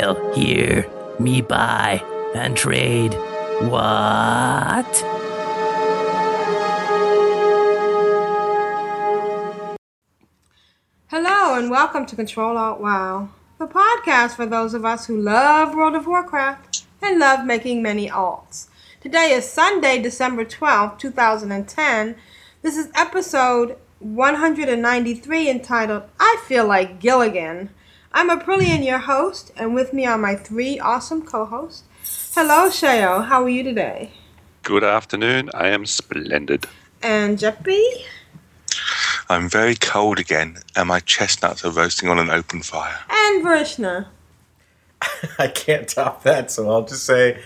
Sail here, me buy and trade. What? Hello and welcome to Control Alt WoW, the podcast for those of us who love World of Warcraft and love making many alts. Today is Sunday, December 12th, 2010. This is episode 193 entitled I Feel Like Gilligan. I'm Aprillian, your host, and with me are my three awesome co-hosts. Hello, Shayo. How are you today? Good afternoon. I am splendid. And Jeppy? I'm very cold again, and my chestnuts are roasting on an open fire. And Vrishna. I can't top that, so I'll just say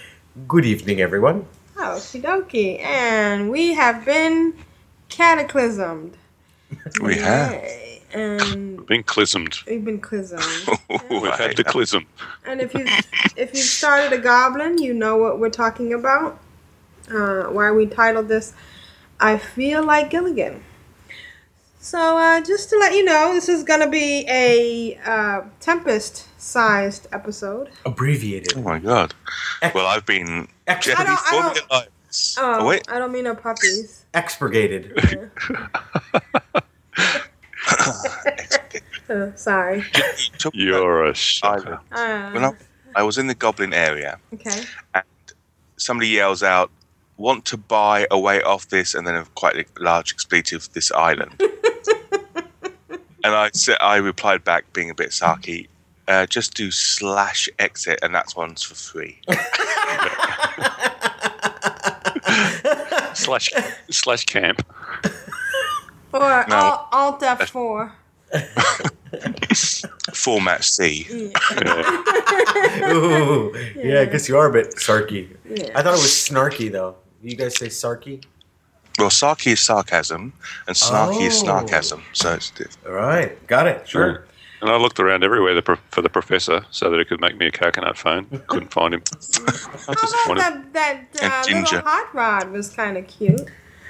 good evening, everyone. Okie dokie. And we have been cataclysmed. We have. Yay. And Been clismed. we've been clismed. We've had the clism. and if you if you've started a goblin, you know what we're talking about. Uh, why we titled this I Feel Like Gilligan. So uh, just to let you know, this is gonna be a uh, Tempest sized episode. Abbreviated. Oh my god. Well, I've been. Ex- I don't- I don't- we get live- s- Oh, oh, wait. I don't mean no puppies. expurgated. Uh, sorry. You're a shocker. island. When Uh, I, I was in the goblin area, okay. And somebody yells out, "Want to buy a way off this?" and then a quite a large expletive, "This island." and I said, I replied back, being a bit sarky, uh, "Just do slash exit, and that's one's for free." slash slash camp. Or No. Alt, Alt F4. Format C. Ooh, yeah, I guess you are a bit sarky. Yeah. I thought it was snarky, though. You guys say sarky? Well, sarky is sarcasm, and snarky is Oh. snarkasm. So it's different. All right, got it. Sure. And I looked around everywhere for the professor so that he could make me a coconut phone. Couldn't find him. I I just thought wanted. that, that uh, little hot rod was kind of cute.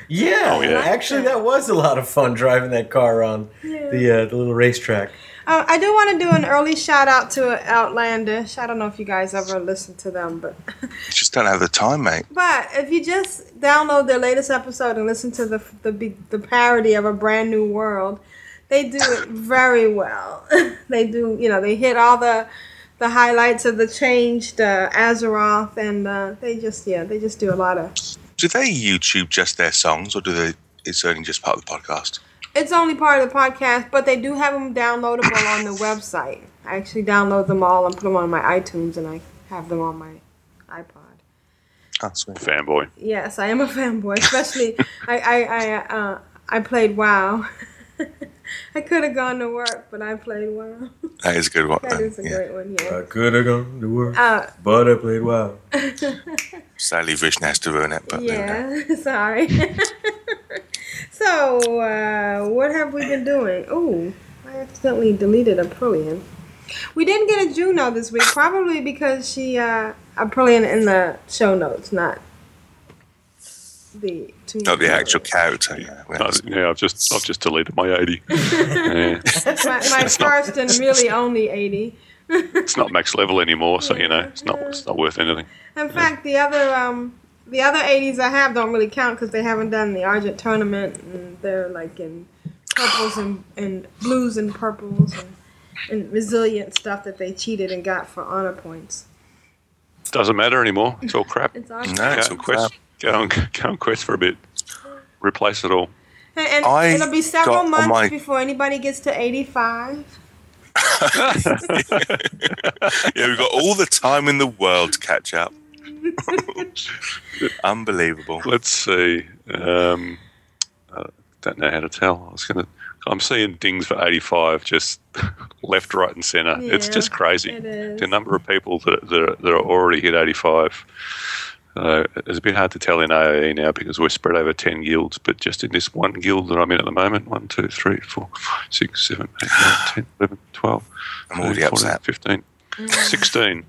Yeah, Oh, yeah. Actually, that was a lot of fun driving that car on the uh, the little racetrack. Uh, I do want to do an early shout out to Outlandish. I don't know if you guys ever listen to them, but Just don't have the time, mate. but if you just download their latest episode and listen to the the the parody of a brand new world, they do it very well. they do, you know, they hit all the the highlights of the changed uh, Azeroth, and uh, they just yeah, they just do a lot of. Do they YouTube just their songs, or do they? It's only just part of the podcast. It's only part of the podcast, but they do have them downloadable on the website. I actually download them all and put them on my iTunes, and I have them on my iPod. Oh, sweet. Fanboy. Yes, I am a fanboy. Especially, I I I, uh, I played WoW. I could have gone to work, but I played WoW. That is a good one. That though, a yeah. great one. Yeah. I could have gone to work, Uh, but I played well. Sadly, Vishnu has to ruin it, but there we yeah. Sorry. so, uh, what have we been doing? Oh, I accidentally deleted a Aprillian. We didn't get a Juno this week, probably because she uh, Aprillian in the show notes, not the two. Not the actual character. Yeah. we Uh, yeah, I've just I've just deleted my eighty. yeah, my, my first and really only 80. it's not max level anymore, so you know it's not it's not worth anything. In fact, the other um the other 80s I have don't really count because they haven't done the Argent tournament and they're like in purples and, and blues and purples and, and resilient stuff that they cheated and got for honor points. Doesn't matter anymore. It's all crap. It's awesome. No, it's Go all and quest. Go and, go and quest for a bit. Replace it all. And, and I it'll be several months my- before anybody gets to 85. yeah, we've got all the time in the world to catch up. Unbelievable. Let's see. Um, I don't know how to tell. I was going to I'm seeing dings for 85 just left, right, and centre. it's just crazy. it is. The number of people that, that, are, that are already hit 85. Uh, it's a bit hard to tell in AAE now because we're spread over 10 guilds, but just in this one guild that I'm in at the moment 1, 2, 3, 4, 6, 7, 8, 9, 10, 11, 12, I'm already 13, 14, upset. 15, 16.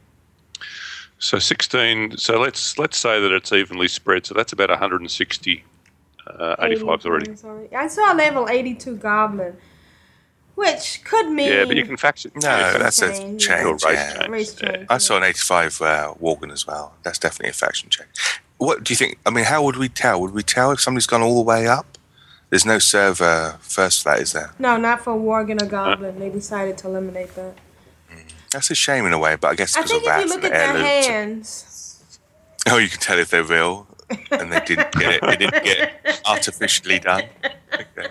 So 16. So let's let's say that it's evenly spread. So that's about 160 uh, 85s already. Sorry. I saw a level 82 goblin, which could mean. Yeah, but you can faction. No, that's a change. change. Race yeah. change. Race Yeah. change. I saw an 85 uh, Worgen as well. That's definitely a faction check. What do you think? I mean, how would we tell? Would we tell if somebody's gone all the way up? There's no server first for that, is there? No, not for Worgen or Goblin. They decided to eliminate that. That's a shame in a way, but I guess I because think of if that you look at their heirlooms. hands. Oh, you can tell if they're real and they didn't get it. They didn't get it artificially done. Okay.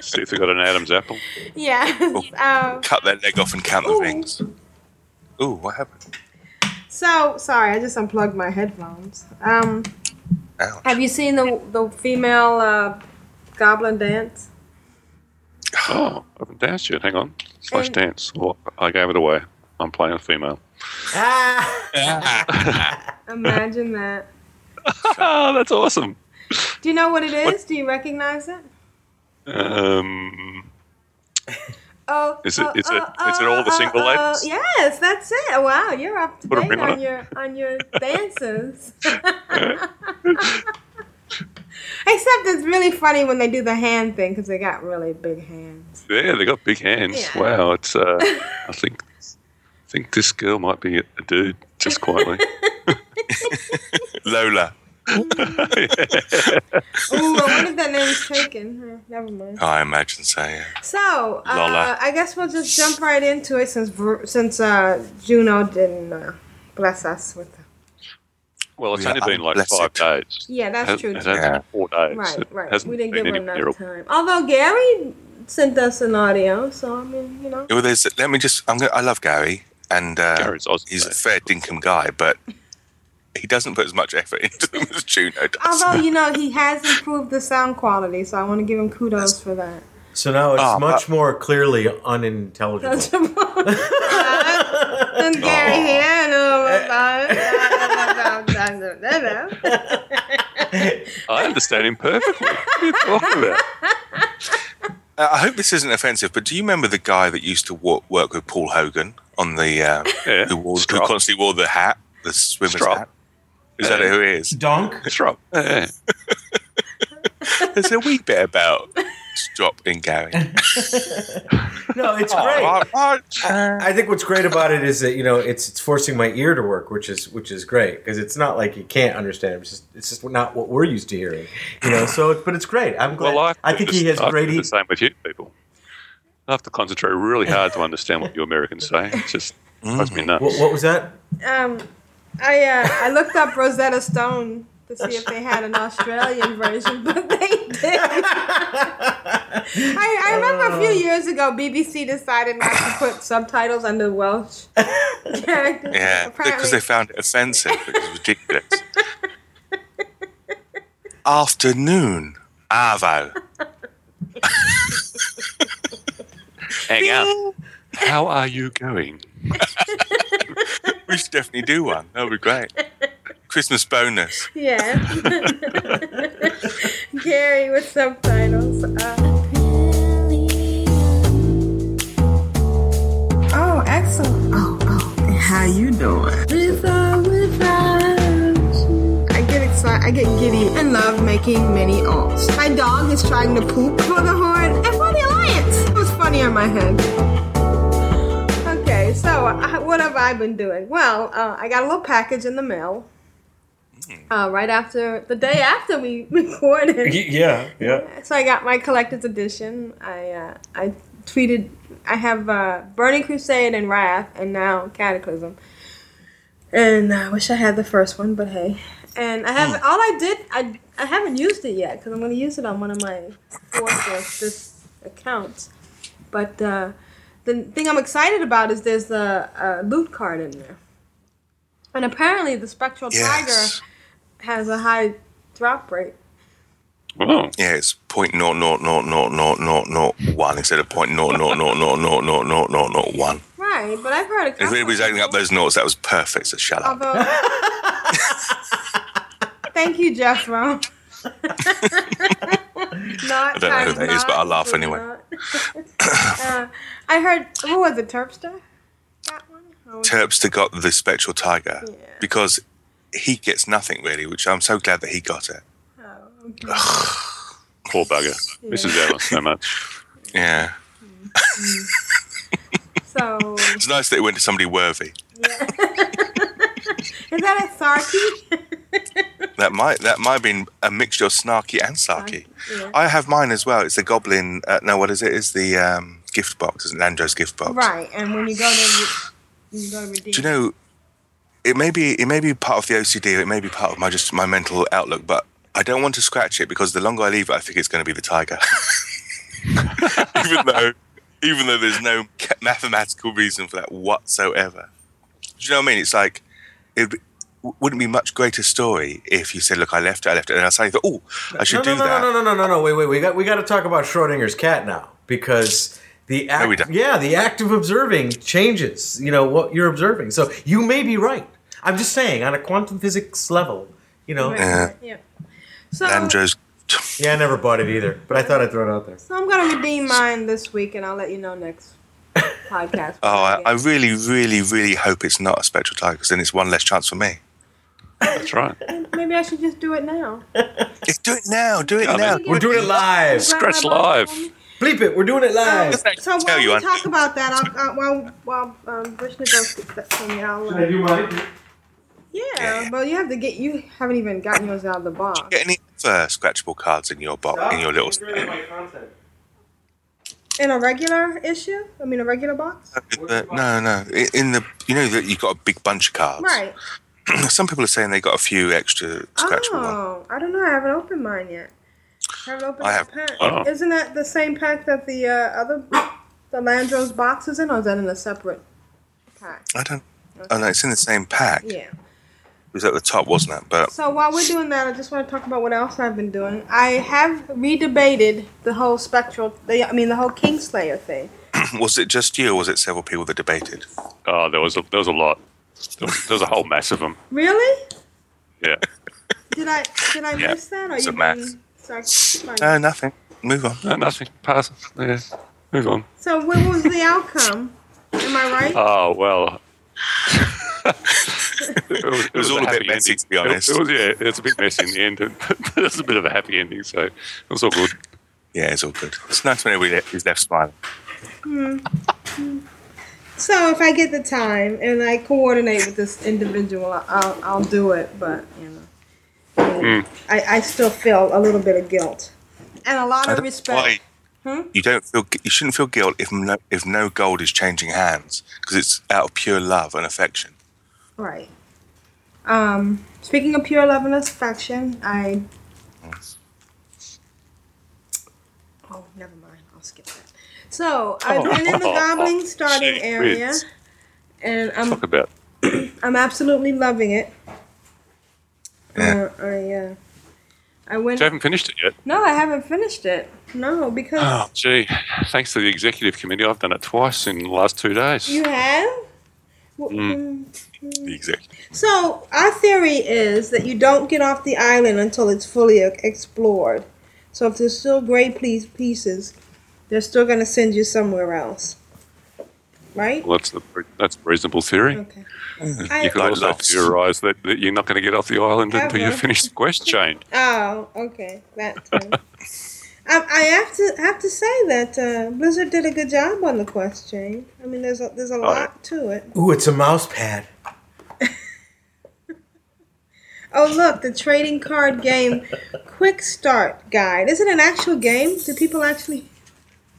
See if they got an Adam's apple. Yes. Um, Cut their leg off and count the rings. Ooh, what happened? so, sorry, I just unplugged my headphones. Um, Ouch. have you seen the, the female uh, goblin dance? Oh, I haven't danced yet. Hang on. Slash And- dance. Well, I gave it away. I'm playing a female. Ah! Imagine that. oh, that's awesome. Do you know what it is? Do you recognize it? Um, Oh, Is it- oh, is it- oh, is it all the oh, single oh, ladies? Yes, that's it. Wow, you're up to Put date on on your on your dances. Except it's really funny when they do the hand thing because they got really big hands. yeah, they got big hands. Yeah. Wow, it's. Uh, I think. I think this girl might be a dude, just quietly. Lola. Ooh, I wonder if that name's taken. Huh, never mind. Oh, I imagine so, yeah. So, uh, I guess we'll just jump right into it since since uh, Juno didn't uh, bless us with. The- Well, it's We only been like unblessed. five days. yeah, that's It true. has too. only Yeah. four days. Right, right. hasn't We didn't been give her enough near- time. Although Gary sent us an audio, so I mean, you know. Well, there's. Let me just. I'm gonna, I love Gary, and uh, Gary's awesome, he's a mate. fair dinkum guy, but he doesn't put as much effort into them as Juno does. Although you know he has improved the sound quality, so I want to give him kudos for that. So now it's Oh, much more clearly unintelligible. and Gary here, I understand him perfectly. What are you talking about? Uh, I hope this isn't offensive, but do you remember the guy that used to wo- work with Paul Hogan on the uh, Yeah, who, wore, who constantly wore the hat, the swimmer's Strop. hat? Is that who it is? Donk. It's Rob. Yeah. There's a wee bit about Strop in Gary. No, it's Oh, great. what? What? I think what's great about it is that you know it's it's forcing my ear to work, which is which is great because it's not like you can't understand. It's just it's just not what we're used to hearing, you know. So, but it's great. I'm glad. Well, I, I think he has I great. The same with you people. I have to concentrate really hard to understand what you Americans say. It just drives me nuts. what, what was that? Um, I uh, I looked up Rosetta Stone to see if they had an Australian version, but they didn't. I, I remember a few years ago, BBC decided not to put subtitles under Welsh characters. Yeah, because they found it offensive. It was ridiculous. Afternoon, Arvo. Hang out. How are you going? We should definitely do one. That would be great. Christmas bonus. Yeah. Gary with subtitles. Uh, oh, excellent. Oh, oh. How you doing? With or without you. I get excited. I get giddy I love making many alts. My dog is trying to poop for the Horde and for the Alliance. It was funny on my head. So uh, what have I been doing? Well, uh, I got a little package in the mail. Uh, right after the day after we recorded. Yeah, yeah. So I got my collector's edition. I uh, I tweeted. I have uh, Burning Crusade and Wrath, and now Cataclysm. And I wish I had the first one, but hey. And I have all I did. I I haven't used it yet because I'm going to use it on one of my Fortress this accounts. But uh, the thing I'm excited about is there's a, a loot card in there, and apparently the Spectral Yes. Tiger has a high drop rate. Oh, Yeah, it's point naught naught naught naught naught naught naught one instead of point naught naught naught naught naught naught naught naught naught one. Right, but I've heard a If couple. anybody's adding up those noughts, that was perfect. So shut up. Although, thank you, Jethro. not I don't know who that is, but I'll laugh anyway. uh, I heard. Who was it? Terpster. That one. Or Terpster got the spectral tiger Yeah. because he gets nothing really, which I'm so glad that he got it. oh, okay. Poor bugger. Misses out on so much. Yeah, So it's nice that it went to somebody worthy. is that a Sarky? That might that might have been a mixture of snarky and sarky. Yeah. I have mine as well. It's the goblin. Uh, no, what is it? It's the um, gift box. isn't Landro's gift box. right, and when you go to, re- you go to redeem. Do you know? It may be it may be part of the OCD. It may be part of my just my mental outlook, but I don't want to scratch it because the longer I leave it, I think it's going to be the tiger. even though, even though there's no mathematical reason for that whatsoever. Do you know what I mean? It's like it wouldn't be much greater story if you said, "Look, I left it, I left it," and I suddenly thought, "Oh, I should no, do no, no, that." No, no, no, no, no, no. Wait, wait. We got we got to talk about Schrodinger's cat now because the act, we don't. yeah, the act of observing changes. You know what you're observing. So you may be right. I'm just saying on a quantum physics level. You know. Right, Yeah. yeah. So, Landro's. Yeah, I never bought it either, but I thought I'd throw it out there. so I'm gonna redeem mine this week, and I'll let you know next podcast. Oh, I, I really, really, really hope it's not a spectral tiger because then it's one less chance for me. That's right. Maybe I should just do it now. Do it now. Do it I now. mean- We're doing it live. Scratch live. Bleep it. We're doing it live. So while Tell we I- talk about that, I'll, uh, while while um, Vrishna goes to that for me, I'll. Uh, mine? yeah, Yeah. but you have to get. You haven't even gotten yours out of the box. Get any other scratchable cards in your box in your little. In a regular issue? I mean, a regular box? Uh, no, no. In the you know that you've got a big bunch of cards. Right. Some people are saying they got a few extra scratchable ones. Oh, I don't know. I haven't opened mine yet. I haven't opened I the have- pack. Oh. Isn't that the same pack that the uh, other, the Landros box is in, or is that in a separate pack? I don't. Oh no, it's in the same pack. Yeah. It Yeah. was at the top, wasn't it? But So while we're doing that, I just want to talk about what else I've been doing. I have redebated the whole spectral, the, I mean, the whole Kingslayer thing. was it just you, or was it several people that debated? Oh, there was a, there was a lot. There was, there was a whole mess of them. Really? Yeah. Did I did I Yeah, miss that? Or it's you a math. Being sarcastic? No, nothing. Move on. No, nothing. Pass. Yeah. Move on. So what was the outcome? Am I right? Oh well. it was, it was all a bit messy, ending. to be honest. It, it was yeah, it's a bit messy in the end. But it was a bit of a happy ending, so it was all good. Yeah, it's all good. It's nice when everybody is left smiling. Hmm. So if I get the time and I coordinate with this individual, I'll I'll do it. But you know, I, mean, I, I still feel a little bit of guilt and a lot of respect. why hmm? You don't feel. You shouldn't feel guilt if no, if no gold is changing hands because it's out of pure love and affection. Right. Um, speaking of pure love and affection, I. Oh, never mind. I'll skip that. So I've been oh. in the goblin starting area, and I'm Talk about I'm absolutely loving it. Yeah. Uh, I uh, I went. you haven't finished it yet. No, I haven't finished it. No, because Oh, gee. Thanks to the executive committee, I've done it twice in the last two days. you have. Well, mm. The executive. So our theory is that you don't get off the island until it's fully e- explored. So if there's still great piece- pieces, they're still going to send you somewhere else, right? Well, that's, the, that's a reasonable theory. Okay. You I, could Like also theorise that, that you're not going to get off the island until Ever. you finish the quest chain. oh, okay, that too. I, I have to have to say that uh, Blizzard did a good job on the quest chain. I mean, there's a, there's a lot to it. Ooh, it's a mouse pad. Oh, look, the trading card game quick start guide. Is it an actual game? Do people actually?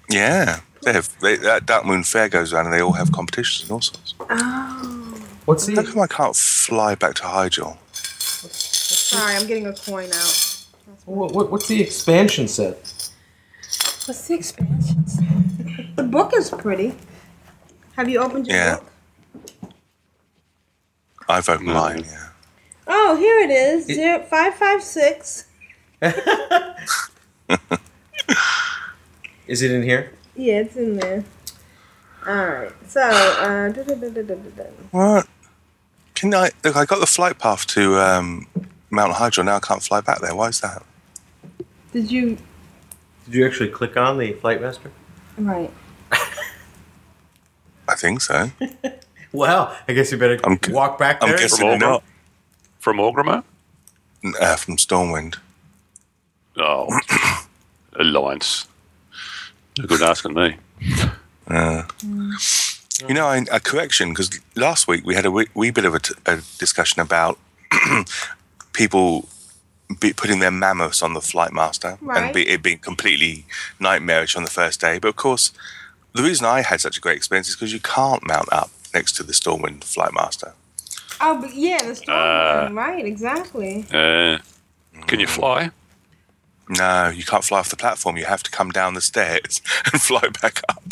Yeah, they have. They, that Darkmoon Faire goes around and they all have competitions and all sorts. Oh, What's How the? come I can't fly back to Hyjal? sorry, I'm getting a coin out. What, what, what's the expansion set? What's the expansions? the book is pretty. Have you opened your Yeah. book? I've opened mm. mine. Yeah. Oh, here it is. Zero, five five six. Is it in here? Yeah, it's in there. Alright, so, uh, da- da- da- da- da- da- da. What? Can I look? I got the flight path to um, Mount Hyjal. Now I can't fly back there. Why is that? did you, Did you actually click on the flight master? right. I think so. Well, I guess you better I'm walk back I'm there. guessing From not. From Orgrimmar? Uh, from Stormwind. Oh, Alliance. No good asking me. Uh, You know, I, a correction because last week we had a wee, wee bit of a, t- a discussion about people be putting their mammoths on the flight master Right. and be, it being completely nightmarish on the first day. But of course, the reason I had such a great experience is because you can't mount up next to the Stormwind flight master. Oh, but yeah, the storm Uh, right, exactly. Uh, can you fly? No, you can't fly off the platform. You have to come down the stairs and fly back up.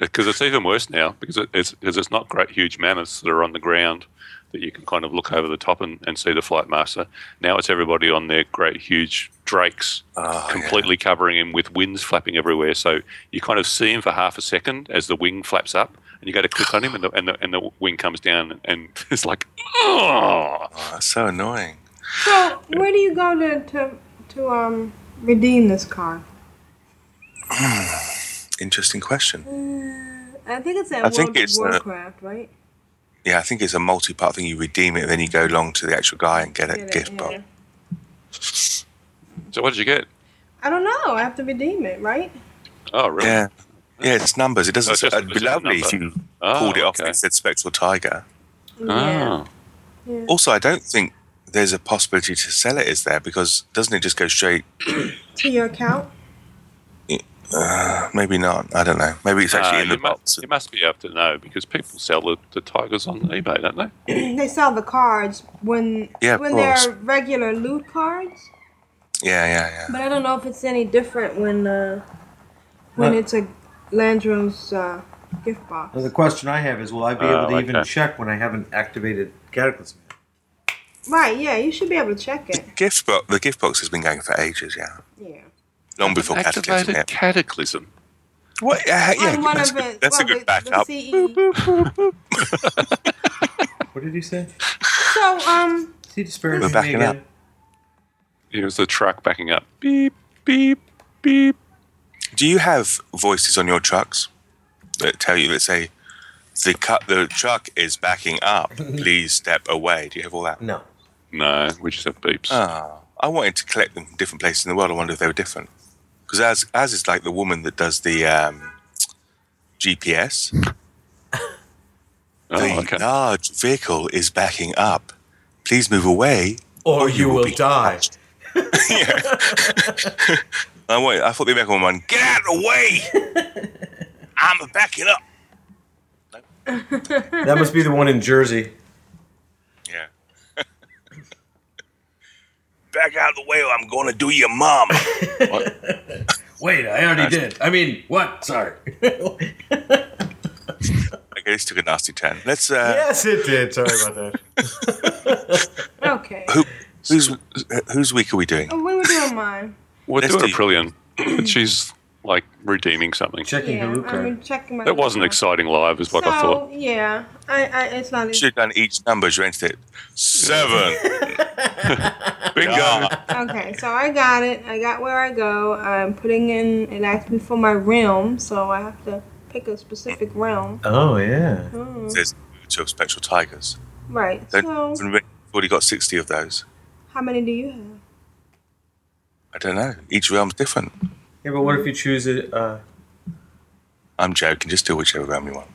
Because it's even worse now because it, it's because it's not great huge mammoths that are on the ground that you can kind of look over the top and, and see the flight master. Now it's everybody on their great huge drakes, Oh, completely covering him with wings flapping everywhere. So you kind of see him for half a second as the wing flaps up, and you go to click on him, and the and the, and the wing comes down, and it's like, oh, Oh, that's so annoying. So, where do you go to, to, to um, redeem this card? Interesting question. I think it's at I think World it's, of uh, Warcraft, right? Yeah, I think it's a multi-part thing. You redeem it, and then you go along to the actual guy and get a it, gift yeah. box. so what did you get? I don't know. I have to redeem it, right? Oh, really? Yeah, yeah, it's numbers. It doesn't. Oh, say, just- it'd be it's just a lovely if you Oh, pulled it off okay. and it said Spectral Tiger. Yeah. Oh, Also, I don't think there's a possibility to sell it. Is there? Because doesn't it just go straight? To your account? Uh, maybe not. I don't know. Maybe it's actually Uh, in the you, must, box. you must be able to know because people sell the, the tigers on eBay, don't they? they sell the cards when Yeah, when they're regular loot cards. Yeah, yeah, yeah. But I don't know if it's any different when uh, when What? it's a Landro's uh, gift box. Well, the question I have is, will I be Oh, able to even check when I haven't activated Cataclysm? Right? Yeah, you should be able to check it. Gift box. The gift box has been going for ages. Yeah, Yeah. long before Cataclysm. Yeah. cataclysm. What? Uh, yeah, On one that's, of good. it. that's well, a good the, backup. The CE. What did you say? so um, See, disparaging We're backing again. up. Here's the truck backing up. Beep, beep, beep. Do you have voices on your trucks that tell you that say the cut the truck is backing up? Please step away. Do you have all that? No. No, we just have beeps. Ah, I wanted to collect them from different places in the world. I wonder if they were different. Because as as is like the woman that does the um, GPS. oh, the okay. large vehicle is backing up. Please move away, Or you will be die. yeah. I wait. I thought the American woman, get out of the way. I'm backing up. That must be the one in Jersey. Yeah. Back out of the way, or I'm going to do your mom. Wait, I already did. I mean, what? Sorry. okay, this took a nasty turn. Let's. Uh, yes, it did. Sorry about that. okay. Who, whose whose week are we doing? Oh, we were doing mine. We're Let's doing do- Aprillian, she's like redeeming something. Checking Yeah, her loot I've card. been checking my. That wasn't exciting live, is what so, I thought. yeah, I, I, it's not. Should have done each number as you entered it. Seven. Bingo. God. Okay, so I got it. I got where I go. I'm putting in. It asked me for my realm, so I have to pick a specific realm. Oh, yeah. Hmm. There's two of spectral tigers. Right. Then So, we've already got sixty of those. how many do you have? I don't know. Each realm's different. Yeah, but what if you choose it? Uh, I'm joking. Just do whichever realm you want.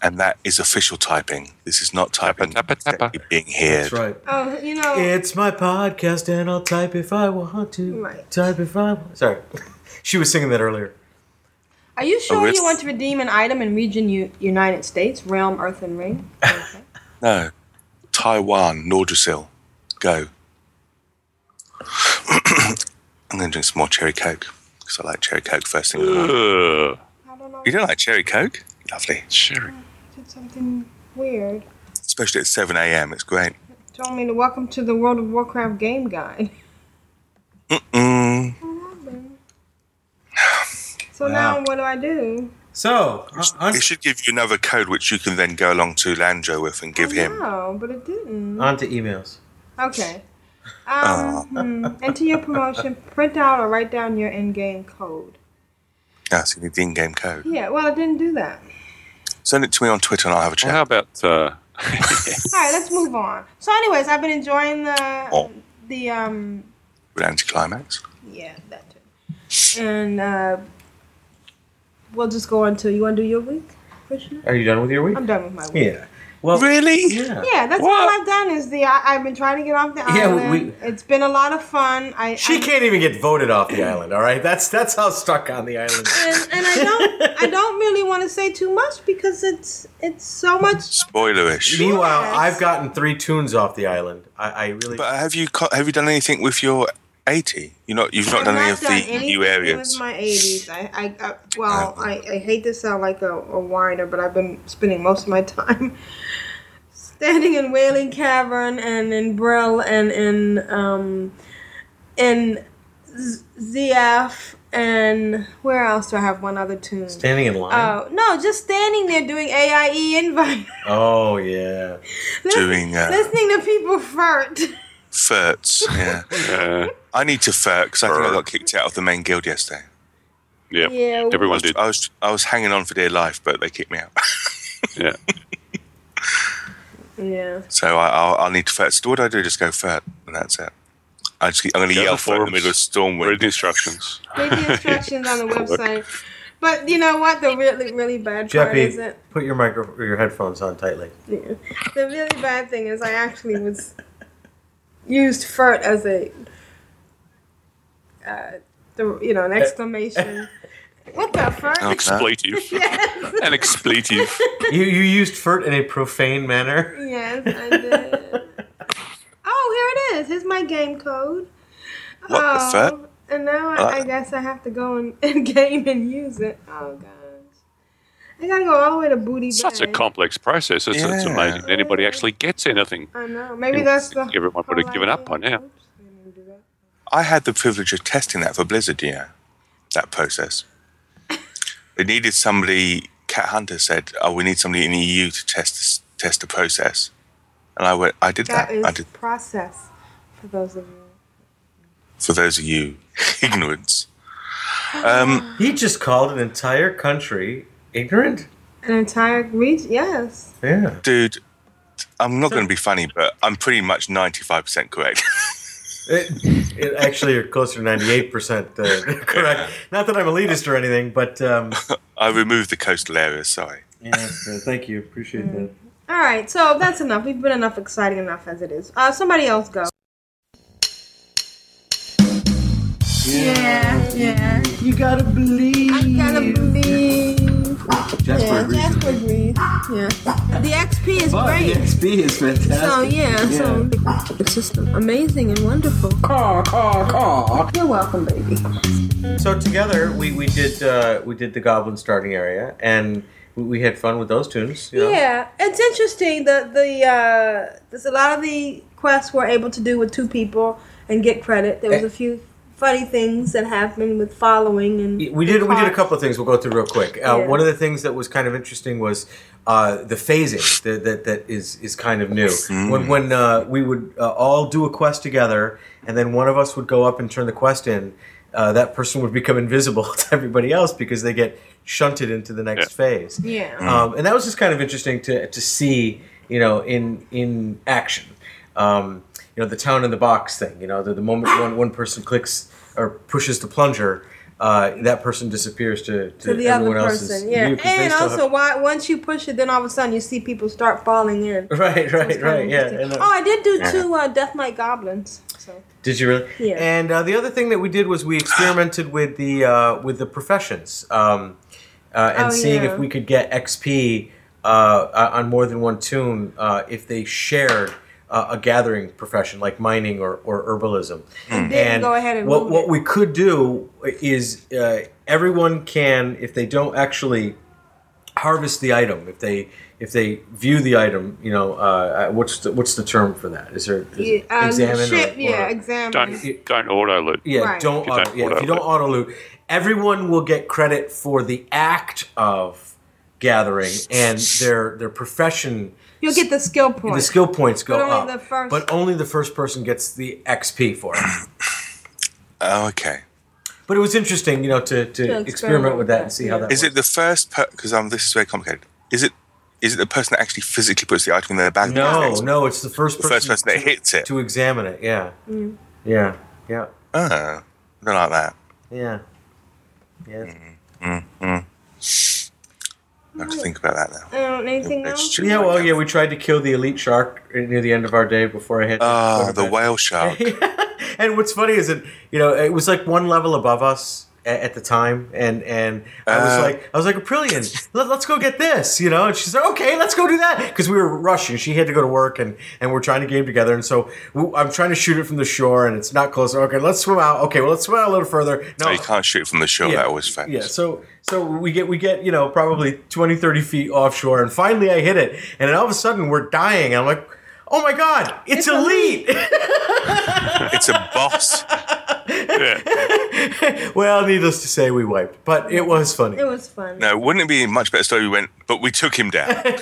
And that is official typing. This is not typing. tappa, tappa. You're being heard. that's right. Oh, you know. It's my podcast, and I'll type if I want to. Right. Type if I want. Sorry. she was singing that earlier. Are you sure you want to redeem an item in region U- United States, realm, Earthen Ring? Okay. No. Taiwan, Nordrassil. Go. I'm going to drink some more cherry coke because I like cherry coke first thing in the morning. Ugh. I don't know. You don't like cherry coke? Lovely. Sherry. did something weird. Especially at 7 a.m. It's great. told me to welcome to the World of Warcraft game guide. Mm. So now what do I do? So, on, It should give you another code which you can then go along to Landro with and give him. No, but it didn't. on to emails. Okay. Um, hmm. Enter your promotion, print out or write down your in-game code. Ah, so you need the in-game code. Yeah, well, I didn't do that. Send it to me on Twitter and I'll have a Well, how about uh, All right, let's move on. So, anyways, I've been enjoying the Oh. the um With anticlimax. yeah that too, and uh, we'll just go on to you want to do your week, Vrishna? Are you done with your week? I'm done with my week. Yeah. Well, Really? yeah. Yeah, that's What? all I've done is the I, I've been trying to get off the Yeah, we- island. it's been a lot of fun. I She I, can't even get voted off the island. All right, that's that's how stuck on the island. and, and I don't I don't really want to say too much because it's it's so much. Spoilerish. Meanwhile, Yes. I've gotten three tunes off the island. I, I really. But have you have you done anything with your 80? You not you've not I've done any of done the anything new With areas. my 80s, I, I, I well, I, I hate to sound like a, a whiner, but I've been spending most of my time standing in Wailing Cavern and in Brill and in um in ZF and where else do I have one other tune? Standing in line. Oh no, just standing there doing AIE invite, oh yeah. Doing uh, listening to people flirt. ferts. Yeah. uh, I need to furt because I think I got kicked out of the main guild yesterday. yeah, Yeah, everyone did. I was I was hanging on for dear life, but they kicked me out. Yeah, Yeah. so I, I'll, I'll need to furt. So what do I do? Just go furt, and that's it. I just keep, I'm going to yell for furt in the middle of storm read the instructions. Read the instructions on the website. But you know what? The really, really bad part is that put your micro or your headphones on tightly. yeah, the really bad thing is I actually was used "furt" as a uh, the you know an exclamation. what the furt? Okay. Expletive. Yes, An expletive. You you used furt in a profane manner. yes, I did. Oh, here it is. Here's my game code. What the oh, furt? And now I, I Uh. guess I have to go in, in game and use it. Oh gosh. I gotta go all the way to Booty Such a complex process. It's, it's amazing that anybody actually gets anything. I know. Maybe You that's think the. everyone would have given up idea. by now. I didn't do that. I had the privilege of testing that for Blizzard. You know, that process. They needed somebody. Cat Hunter said, "Oh, we need somebody in the EU to test this, test the process." And I went, I did that. That is I did process for those of you. for those of you ignorants. Um, He just called an entire country ignorant. An entire region, yes. Yeah. dude, I'm not going to be funny, but I'm pretty much 95% correct. It, it actually, you're closer to ninety-eight percent uh, correct. Not that I'm elitist or anything, but um, I removed the coastal areas. Sorry. yeah. uh, thank you, appreciate that. All right, so that's enough. We've been enough exciting enough as it is. Uh, somebody else go. Yeah, yeah. You gotta believe. I gotta believe. Jasper yeah, agrees Jasper me. agrees. Yeah. The XP is But great. the XP is fantastic. So yeah, so it's just amazing and wonderful. Caw, caw, caw. You're welcome, baby. So together we, we did uh, we did the Goblin starting area, and we, we had fun with those tunes. You know? Yeah, it's interesting. The the uh, there's a lot of the quests we're able to do with two people and get credit. There was a few funny things that happened with following and We did we did a couple of things. We'll go through real quick. Uh, Yeah. One of the things that was kind of interesting was uh, the phasing that, that that is is kind of new. When when uh, we would uh, all do a quest together, and then one of us would go up and turn the quest in. Uh, that person would become invisible to everybody else because they get shunted into the next phase. Yeah. um, and that was just kind of interesting to to see, you know, in in action. Um, you know, the town in the box thing. You know, the, the moment one one person clicks or pushes the plunger, uh, that person disappears to, to, to the other everyone else's person. Yeah, view 'cause they and also have- why once you push it, then all of a sudden you see people start falling in. right, right, kinda right. Yeah. and, uh, oh, I did do two uh, Death Knight goblins. So Did you really? Yeah. And uh, the other thing that we did was we experimented with the uh, with the professions um, uh, and Oh, seeing yeah. if we could get XP uh, uh, on more than one tune uh, if they shared. Uh, a gathering profession like mining or, or herbalism, And then go ahead and what what we could do is uh, everyone can if they don't actually harvest the item, if they if they view the item, you know, uh, uh, what's the, what's the term for that? Is there is Yeah, um, examine ship, or, yeah, or- examine. Don't don't auto loot. yeah, Right. don't If you auto, don't yeah, if you don't auto-loot. auto loot, everyone will get credit for the act of gathering and their their profession. You'll get the skill points. The skill points go But only up, the first- but only the first person gets the XP for it. Oh, okay. But it was interesting, you know, to, to, experiment, experiment with with that that, and see yeah. how that. Is works. it the first? person Because um, this is very complicated. Is it? Is it the person that actually physically puts the item in their bag? No, no, it's the first The person, first person that to, hits it. to examine it. Yeah, yeah, yeah, Oh, I don't like that. yeah, yeah. Mm, I have to think about that now. Um, anything else? true. Yeah, well, yeah, we tried to kill the elite shark near the end of our day before I hit. to Oh, the whale shark. and what's funny is that you know it was like one level above us at, at the time, and and I was Uh. like I was like Aprillian, let, us go get this, you know, and she's like, okay, let's go do that because we were rushing. She had to go to work, and and we're trying to game together, and so we, I'm trying to shoot it from the shore, and it's not close. Okay, let's swim out. Okay, well let's swim out a little further. No, No, you can't shoot from the shore. That always fails. yeah, so so we get we get you know probably 20, 30 feet offshore, and finally I hit it, and then all of a sudden we're dying. I'm like, oh my god, it's, It's elite. It's a boss. Yeah. well, needless to say, we wiped, but it was funny. It was fun. No, wouldn't it be a much better story? We went, but we took him down.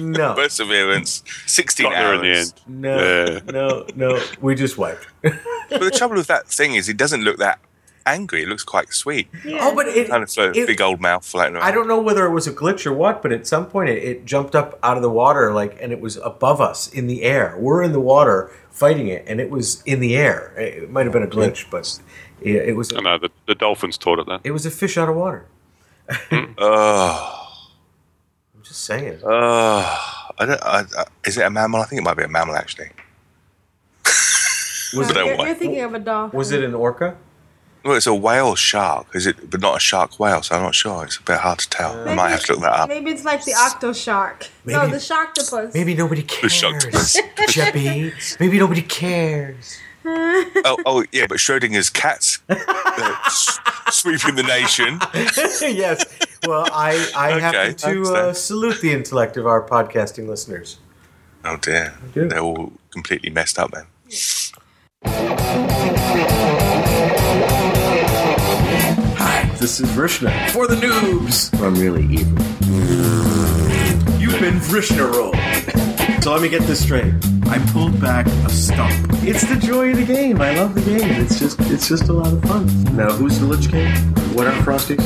No, Perseverance, sixteen Got there in hours. the end. no, Yeah. no, no. We just wiped. But the trouble with that thing is, it doesn't look that angry. It looks quite sweet. Oh, but it, Kind of a it- big old mouth floating around. I don't know whether it was a glitch or what, but at some point it, it jumped up out of the water, like, and it was above us in the air. We're in the water fighting it, and it was in the air. It, it might have been a glitch, but it, it was. I know the, the dolphins taught it that. It was a fish out of water. Oh, I'm just saying. oh. I don't. I, I, is it a mammal? I think it might be a mammal actually. Was I don't you're, you're thinking of a dolphin. Was it an orca? Well, it's a whale shark, is it? But not a shark whale, so I'm not sure. It's a bit hard to tell. I might have to look that up. Maybe it's like the octo shark. No, the sharktopus. Maybe nobody cares. The shark cares, Jeppy. Maybe nobody cares. oh, oh, yeah, but Schrodinger's cats uh, s- sweeping the nation. yes. Well, I, I Okay, happen to uh, salute the intellect of our podcasting listeners. Oh dear, they're all completely messed up then. Hi, this is Vrishna for the noobs. I'm really evil. You've been Vrishna rolled. So let me get this straight. I pulled back a stump. It's the joy of the game. I love the game. It's just it's just a lot of fun. Now, who's the Lich King? What are Frosties?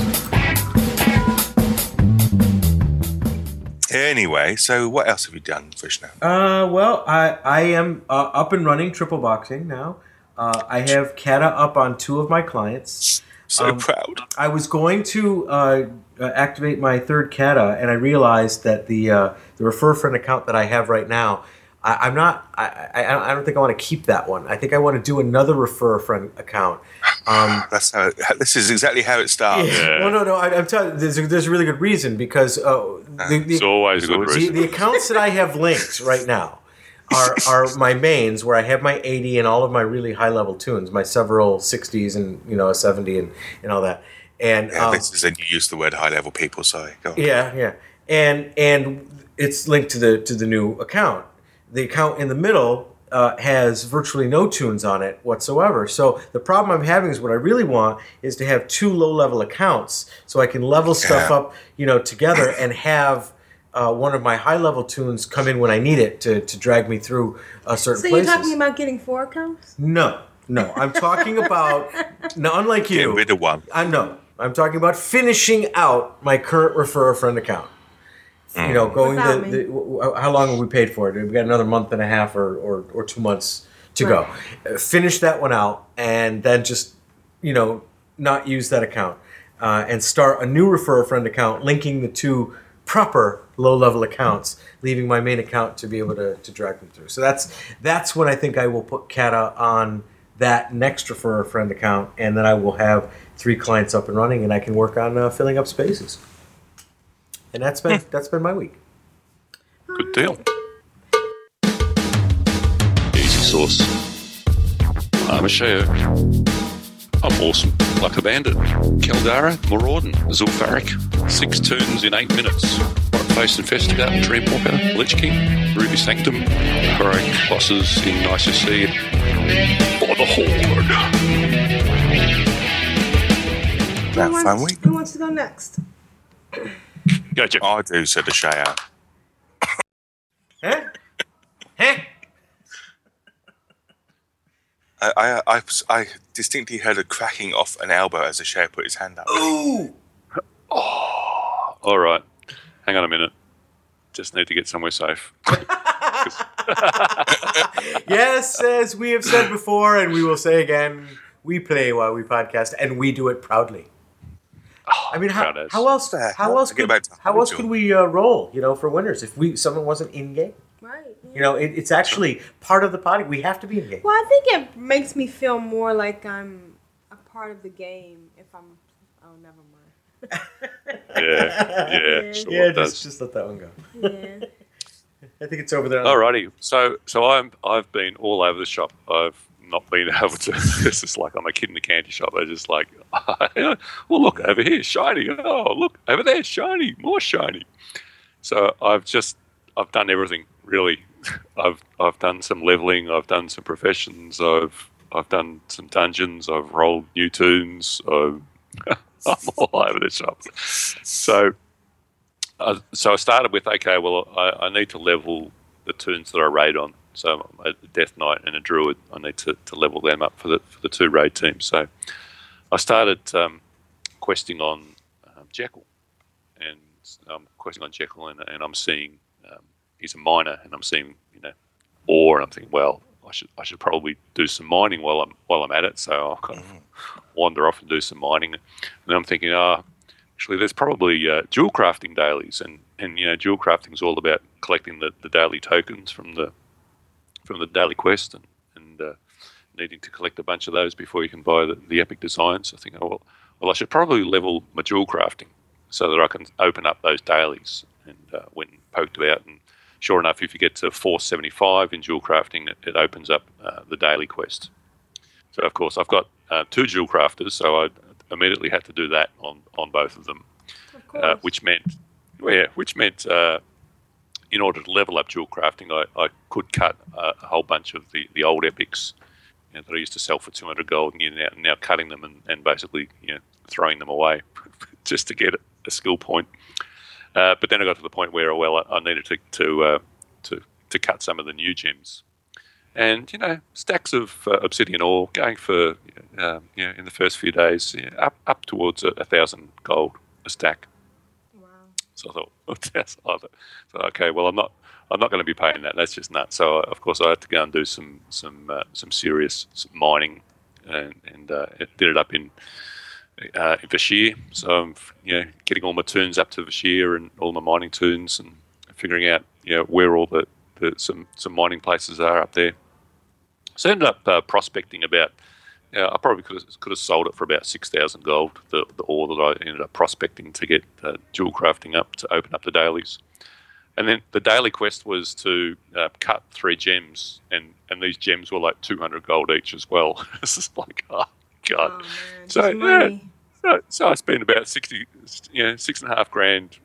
Anyway, so what else have you done, Vrishna? Uh, well, I I am uh, up and running triple boxing now. Uh, I have Cata up on two of my clients. So Um, proud. I was going to uh, uh, activate my third Cata, and I realized that the uh, the refer friend account that I have right now, I, I'm not. I, I I don't think I want to keep that one. I think I want to do another refer friend account. Um, That's how. This is exactly how it starts. Yeah. Well, no, no. I, I'm telling you, there's a, there's a really good reason because uh, the, the, It's always a good the, reason. the accounts that I have linked right now are are my mains where I have my 80 and all of my really high level tunes, my several 60s and you know a 70 and, and all that. And Yeah, um, this is then you use the word high level people. On. yeah, yeah, and and it's linked to the to the new account. The account in the middle uh, has virtually no tunes on it whatsoever. So the problem I'm having is what I really want is to have two low level accounts so I can level stuff Yeah. up, you know, together and have. Uh, one of my high level tunes come in when I need it to, to drag me through uh, certain so you're places. talking about getting four accounts? no, no, I'm talking about. no, unlike Get you, rid of one. I know. I'm talking about finishing out my current refer a friend account. You know, going the, the w- w- how long have we paid for it? We've got another month and a half or, or, or two months to go. Uh, Finish that one out and then just, you know, not use that account uh, and start a new refer a friend account linking the two proper low level accounts, leaving my main account to be able to, to drag them through. So that's that's when I think I will put Cata on that next refer a friend account, and then I will have three clients up and running, and I can work on uh, filling up spaces. And that's been that's been my week. Good deal. Easy sauce. I'm Ashayo. I'm awesome. Like a Bandit, Caldara, Maraudon, Zul'Farrak. Six turns in eight minutes. Place Face Investigator, Dreamwalker, Lich King, Ruby Sanctum, Heroic Bosses in ICC for the Horde. Who That wants, fun week. who wants to go next? Go, Jeff. I do, said the Shaya. Huh? Huh? I, I, I, I distinctly heard a cracking off an elbow as the Shaya put his hand up. Ooh. All right. Hang on a minute. Just need to get somewhere safe. Yes, as we have said before, and we will say again, we play while we podcast, and we do it proudly. I mean, how, how else? How hell? else could how else could we uh, roll? You know, for winners if we someone wasn't in game. Right. Yeah. You know, it, it's actually part of the party. We have to be in game. Well, I think it makes me feel more like I'm a part of the game if I'm. Oh, never mind. Yeah, yeah, sure yeah, just just let that one go. Yeah. I think it's over there. Alrighty, so so I'm I've been all over the shop. I've not been able to. It's just like I'm a kid in the candy shop. I just like, well, look over here, shiny. Oh, look over there, shiny, more shiny. So I've just I've done everything really. I've I've done some leveling. I've done some professions. I've I've done some dungeons. I've rolled new tunes. I'm all over the shop. So uh, so I started with okay, well, I, I need to level the tunes that I raid on. So a Death Knight and a Druid, I need to, to level them up for the for the two raid teams. So I started um, questing on um, Jekyll, and I'm questing on Jekyll, and, and I'm seeing he's a miner, and I'm seeing you know ore, and I'm thinking, well, I should I should probably do some mining while I'm while I'm at it. So I'll kind of wander off and do some mining, and then I'm thinking, ah, actually, there's probably uh, jewel crafting dailies, and and you know, jewel crafting is all about collecting the, the daily tokens from the from the daily quest, and and uh, needing to collect a bunch of those before you can buy the, the epic designs. I think, oh well, well, I should probably level my jewel crafting so that I can open up those dailies and uh, went and poked about and. Sure enough, if you get to 475 in jewel crafting, it, it opens up uh, the daily quest. So, of course, I've got uh, two jewel crafters, so I immediately had to do that on, on both of them Of course. uh, which meant, well, yeah, which meant uh, in order to level up jewel crafting, I, I could cut a, a whole bunch of the, the old epics you know, that I used to sell for 200 gold, and you're now, now cutting them and, and basically you know, throwing them away just to get a skill point. Uh, but then I got to the point where, well, I, I needed to to, uh, to to cut some of the new gems, and you know, stacks of uh, obsidian ore going for um, you know in the first few days yeah, up up towards a, a thousand gold a stack. wow. So I thought, oh, that's. So okay, well, I'm not, I'm not going to be paying that. That's just nuts. So of course, I had to go and do some, some, uh, some serious mining, and, and uh, it did it up in, uh, Vashj'ir. So I'm, you know, getting all my tunes up to Vashj'ir and all my mining tunes, and figuring out, you know, where all the, the some, some mining places are up there. So I ended up uh, prospecting about. Yeah, I probably could have, could have sold it for about six thousand gold. The, the ore that I ended up prospecting to get uh, jewel crafting up to open up the dailies, and then the daily quest was to uh, cut three gems, and and these gems were like two hundred gold each as well. it's just like oh god. Oh. So, yeah. So, so I spent about sixty, you know, six and a half grand,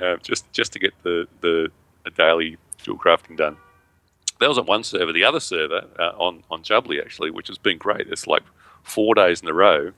uh, just just to get the the, the daily jewel crafting done. That was on one server. The other server uh, on on Jubbly actually, which has been great. It's like four days in a row.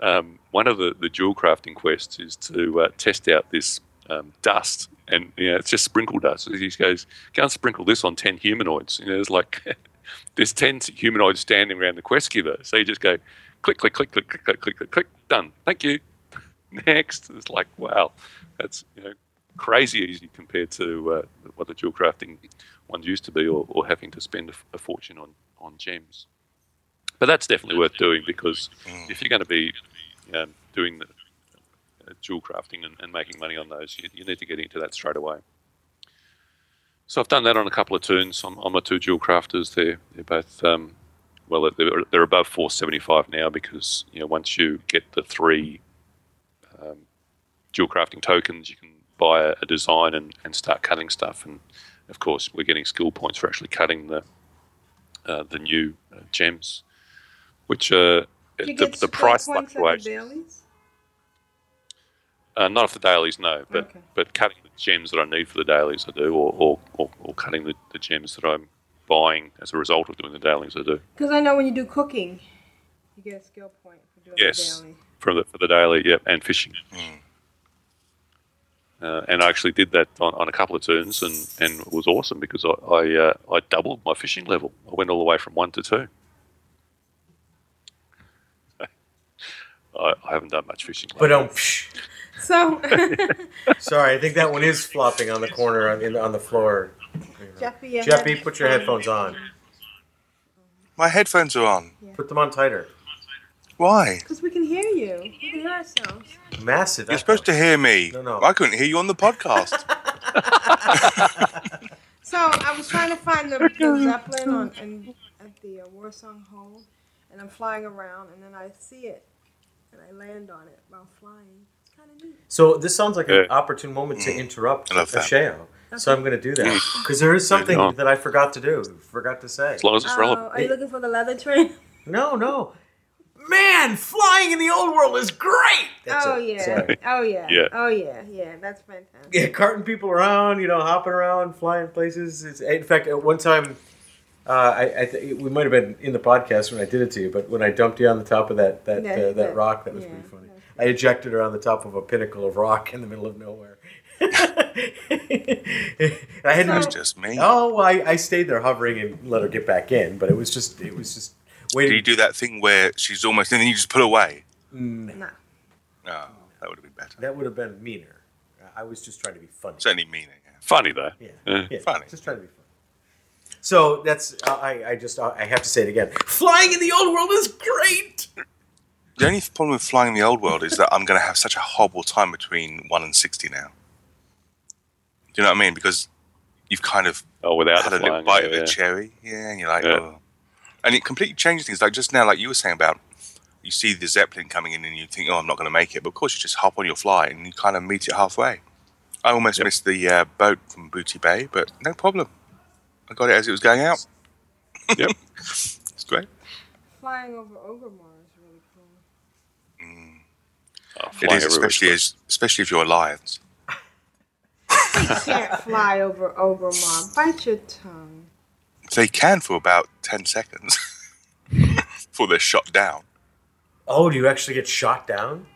Um, one of the the jewel crafting quests is to uh, test out this um, dust, and you know, it's just sprinkle dust. He goes, "Go and sprinkle this on ten humanoids." You know, it's like there's ten humanoids standing around the quest giver. So you just go, click, click, click, click, click, click, click, click, click, done. Thank you. Next, it's like wow, that's you know crazy easy compared to uh, what the jewel crafting ones used to be, or, or having to spend a, a fortune on on gems. But that's definitely worth doing because if you're going to be um, doing the uh, jewel crafting and, and making money on those, you, you need to get into that straight away. So I've done that on a couple of tunes on, on my two jewel crafters. They're they're both um, well, they're, they're above 475 now because you know once you get the three um, jewel crafting tokens, you can buy a, a design and, and start cutting stuff. And of course, we're getting skill points for actually cutting the uh, the new uh, gems, which are Do the, the price points at the dailies? Uh, not for the dailies, no. But Okay. but cutting the gems that I need for the dailies, I do, or or, or, or cutting the, the gems that I'm buying as a result of doing the dailies, I do. Because I know when you do cooking, you get a skill point for doing Yes. the daily. For the for the daily, yep, and fishing. Uh, and I actually did that on, on a couple of turns, and, and it was awesome because I I, uh, I doubled my fishing level. I went all the way from one to two. I, I haven't done much fishing. But lately. um, So, sorry, I think that one is flopping on the corner on, in, on the floor. Jeppy, your Jeppy, head- put your headphones on. My headphones are on. Put them on tighter. Why? Because we can hear you. We can hear ourselves. Massive. You're supposed to hear me. No, no. I couldn't hear you on the podcast. So I was trying to find the, the Zeppelin on and at the uh, Warsong Hold, and I'm flying around, and then I see it, and I land on it while flying. It's kind of neat. So this sounds like an Yeah. opportune moment to interrupt I love that. Ashayo. So I'm going to do that because there is something on. that I forgot to do. Forgot to say. as long as it's Oh, relevant. are you looking for the leather train? No, no. Man, flying in the old world is great. That's oh it. yeah. Sorry. Oh yeah. Yeah. Oh yeah. Yeah. That's fantastic. Yeah, carting people around, you know, hopping around, flying places. It's, in fact, at one time, uh, I, I th- we might have been in the podcast when I did it to you, but when I dumped you on the top of that that Yeah, uh, that that- rock, that was yeah. pretty funny. I ejected her on the top of a pinnacle of rock in the middle of nowhere. I had That's to. just me. Oh, I, I stayed there hovering and let her get back in, but it was just it was just Do waiting. you do that thing where she's almost, and then you just pull away? Mm, No. Oh, that would have been better. that would have been meaner. I was just trying to be funny. Certainly meaner. Yeah. Funny though. Yeah, Yeah. yeah, Funny. Just trying to be funny. So that's I, I just I have to say it again. Flying in the old world is great. The only problem with flying in the old world is that I'm going to have such a horrible time between 1 and 60 now. Do you know what I mean? Because you've kind of Oh, without had a little bite yeah, of the yeah. cherry. Yeah, and you're like, Yeah. oh. And it completely changes things. Like just now, like you were saying about, you see the Zeppelin coming in and you think, oh, I'm not going to make it. But of course, you just hop on your fly and you kind of meet it halfway. I almost Yep. missed the uh, boat from Booty Bay, but no problem. I got it as it was going out. Yep. It's great. Flying over Orgrimmar is really cool. Oh, It flying especially as, especially if you're lions. You can't fly over Orgrimmar. Bite your tongue. They can for about 10 seconds before they're shot down. Oh, do you actually get shot down?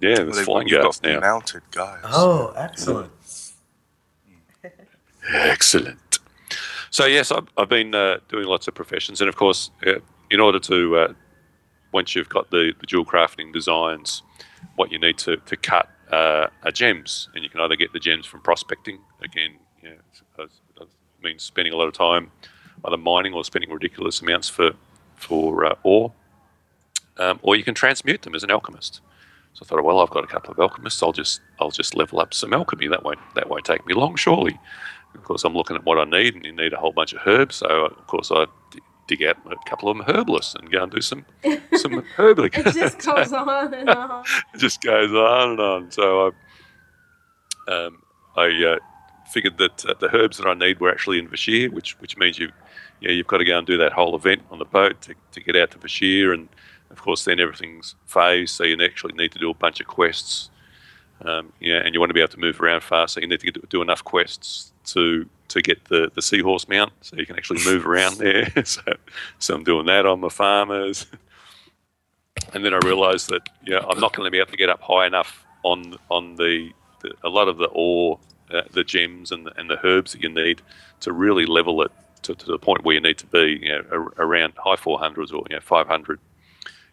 Yeah, Well, there's they've flying you've now. mounted guys. Oh, excellent. Excellent. So yes, I've, I've been uh, doing lots of professions, and of course, uh, in order to uh, once you've got the, the jewel crafting designs, what you need to to cut uh, are gems, and you can either get the gems from prospecting. Again, you means spending a lot of time either mining or spending ridiculous amounts for for uh, ore, um, or you can transmute them as an alchemist. So I thought, well, I've got a couple of alchemists. I'll just I'll just level up some alchemy. That won't that won't take me long, surely. Of course, I'm looking at what I need, and you need a whole bunch of herbs. So of course, I dig out a couple of them herbalists and go and do some some herbal. It just goes on and on. it just goes on and on. So I, um, I uh, figured that uh, the herbs that I need were actually in Vashj'ir, which which means you, yeah, you've got to go and do that whole event on the boat to, to get out to Vashj'ir, and of course then everything's phased, so you actually need to do a bunch of quests. Um, yeah, and you want to be able to move around fast, so you need to get, do enough quests to to get the, the seahorse mount, so you can actually move around there. so, so I'm doing that on the farmers. and then I realised that yeah, I'm not going to be able to get up high enough on on the, the a lot of the ore, uh, the gems and the, and the herbs that you need to really level it to, to the point where you need to be, you know, around high 400s or you know 500.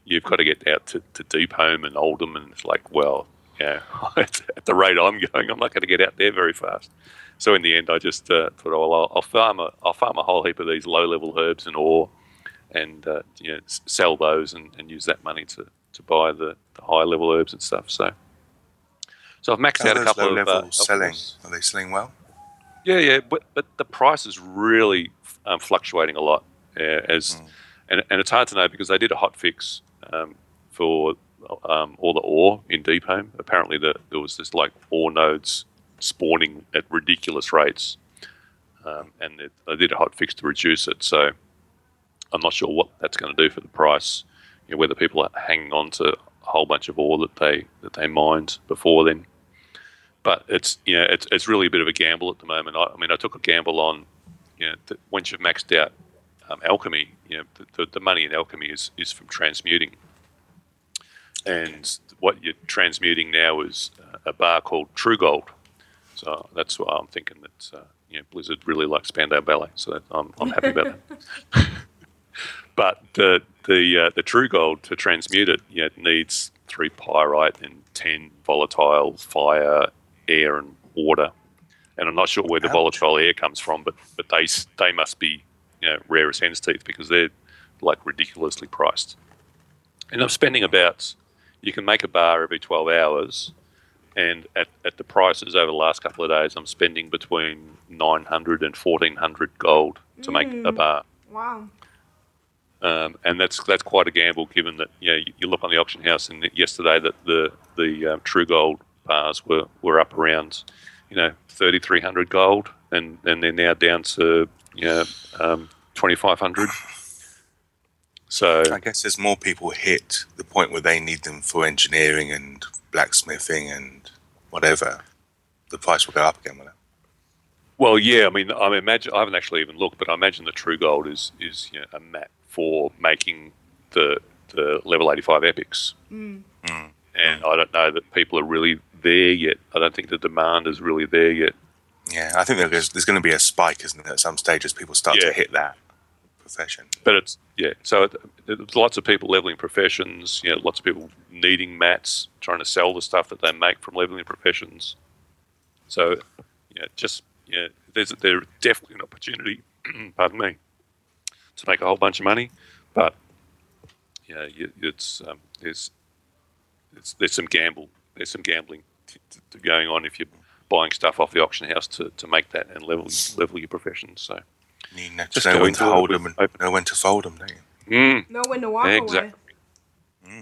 You've got to get out to, to Deepholm and Uldum, and it's like, well, yeah, at the rate I'm going, I'm not going to get out there very fast. So in the end, I just uh, thought, oh, well, I'll, I'll farm a I'll farm a whole heap of these low level herbs and ore, and uh, you know, s- sell those and, and use that money to, to buy the, the high level herbs and stuff. So, so I've maxed How out are a couple low of level uh, selling? Are they selling well? Yeah, yeah, but but the price is really um, fluctuating a lot, as and, and it's hard to know because they did a hot fix um, for um, all the ore in Deepholm. Apparently, the, there was this like ore nodes spawning at ridiculous rates, um, and it, they did a hot fix to reduce it. So I'm not sure what that's going to do for the price. you know, whether people are hanging on to a whole bunch of ore that they that they mined before then. But it's you know it's it's really a bit of a gamble at the moment. I, I mean, I took a gamble on you know once you've maxed out um, alchemy, you know the, the, the money in alchemy is is from transmuting, and what you're transmuting now is uh, a bar called True Gold. So that's why I'm thinking that uh, you know Blizzard really likes Spandau Ballet, so that I'm, I'm happy about that. but the the uh, the True Gold to transmute it, you know, it needs three pyrite and ten volatile fire, air, and water. And I'm not sure where the volatile air comes from, but but they they must be you know rare as hen's teeth because they're like ridiculously priced. And I'm spending about you can make a bar every 12 hours, and at, at the prices over the last couple of days, I'm spending between 900 and 1400 gold to make a Mm. bar. Wow. Um, and that's that's quite a gamble, given that you know you, you look on the auction house, and yesterday that the the um, True Gold bars were, were up around you know 3300 gold, and and they're now down to you know um, 2500. So I guess as more people hit the point where they need them for engineering and blacksmithing and whatever, the price will go up again. Will it? Well, yeah. I mean, I imagine I haven't actually even looked, but I imagine the True Gold is is you know, a mat for making the the level eighty five epics, Mm. and I don't know that people are really there yet. I don't think the demand is really there yet. Yeah, I think there's, there's going to be a spike, isn't there, at some stage as people start Yeah. to hit that profession. But it's yeah. So it, there's lots of people leveling professions. You know, lots of people needing mats, trying to sell the stuff that they make from leveling professions. So, know, just know, there's there's definitely an opportunity. pardon me, to make a whole bunch of money, but you it's um, there's it's, there's some gamble. There's some gambling t- t- going on if you're buying stuff off the auction house to, to make that and level level your profession. So You need to Just know go when into to it hold them and know when to fold them, don't you? Mm, Know when to walk away. exactly.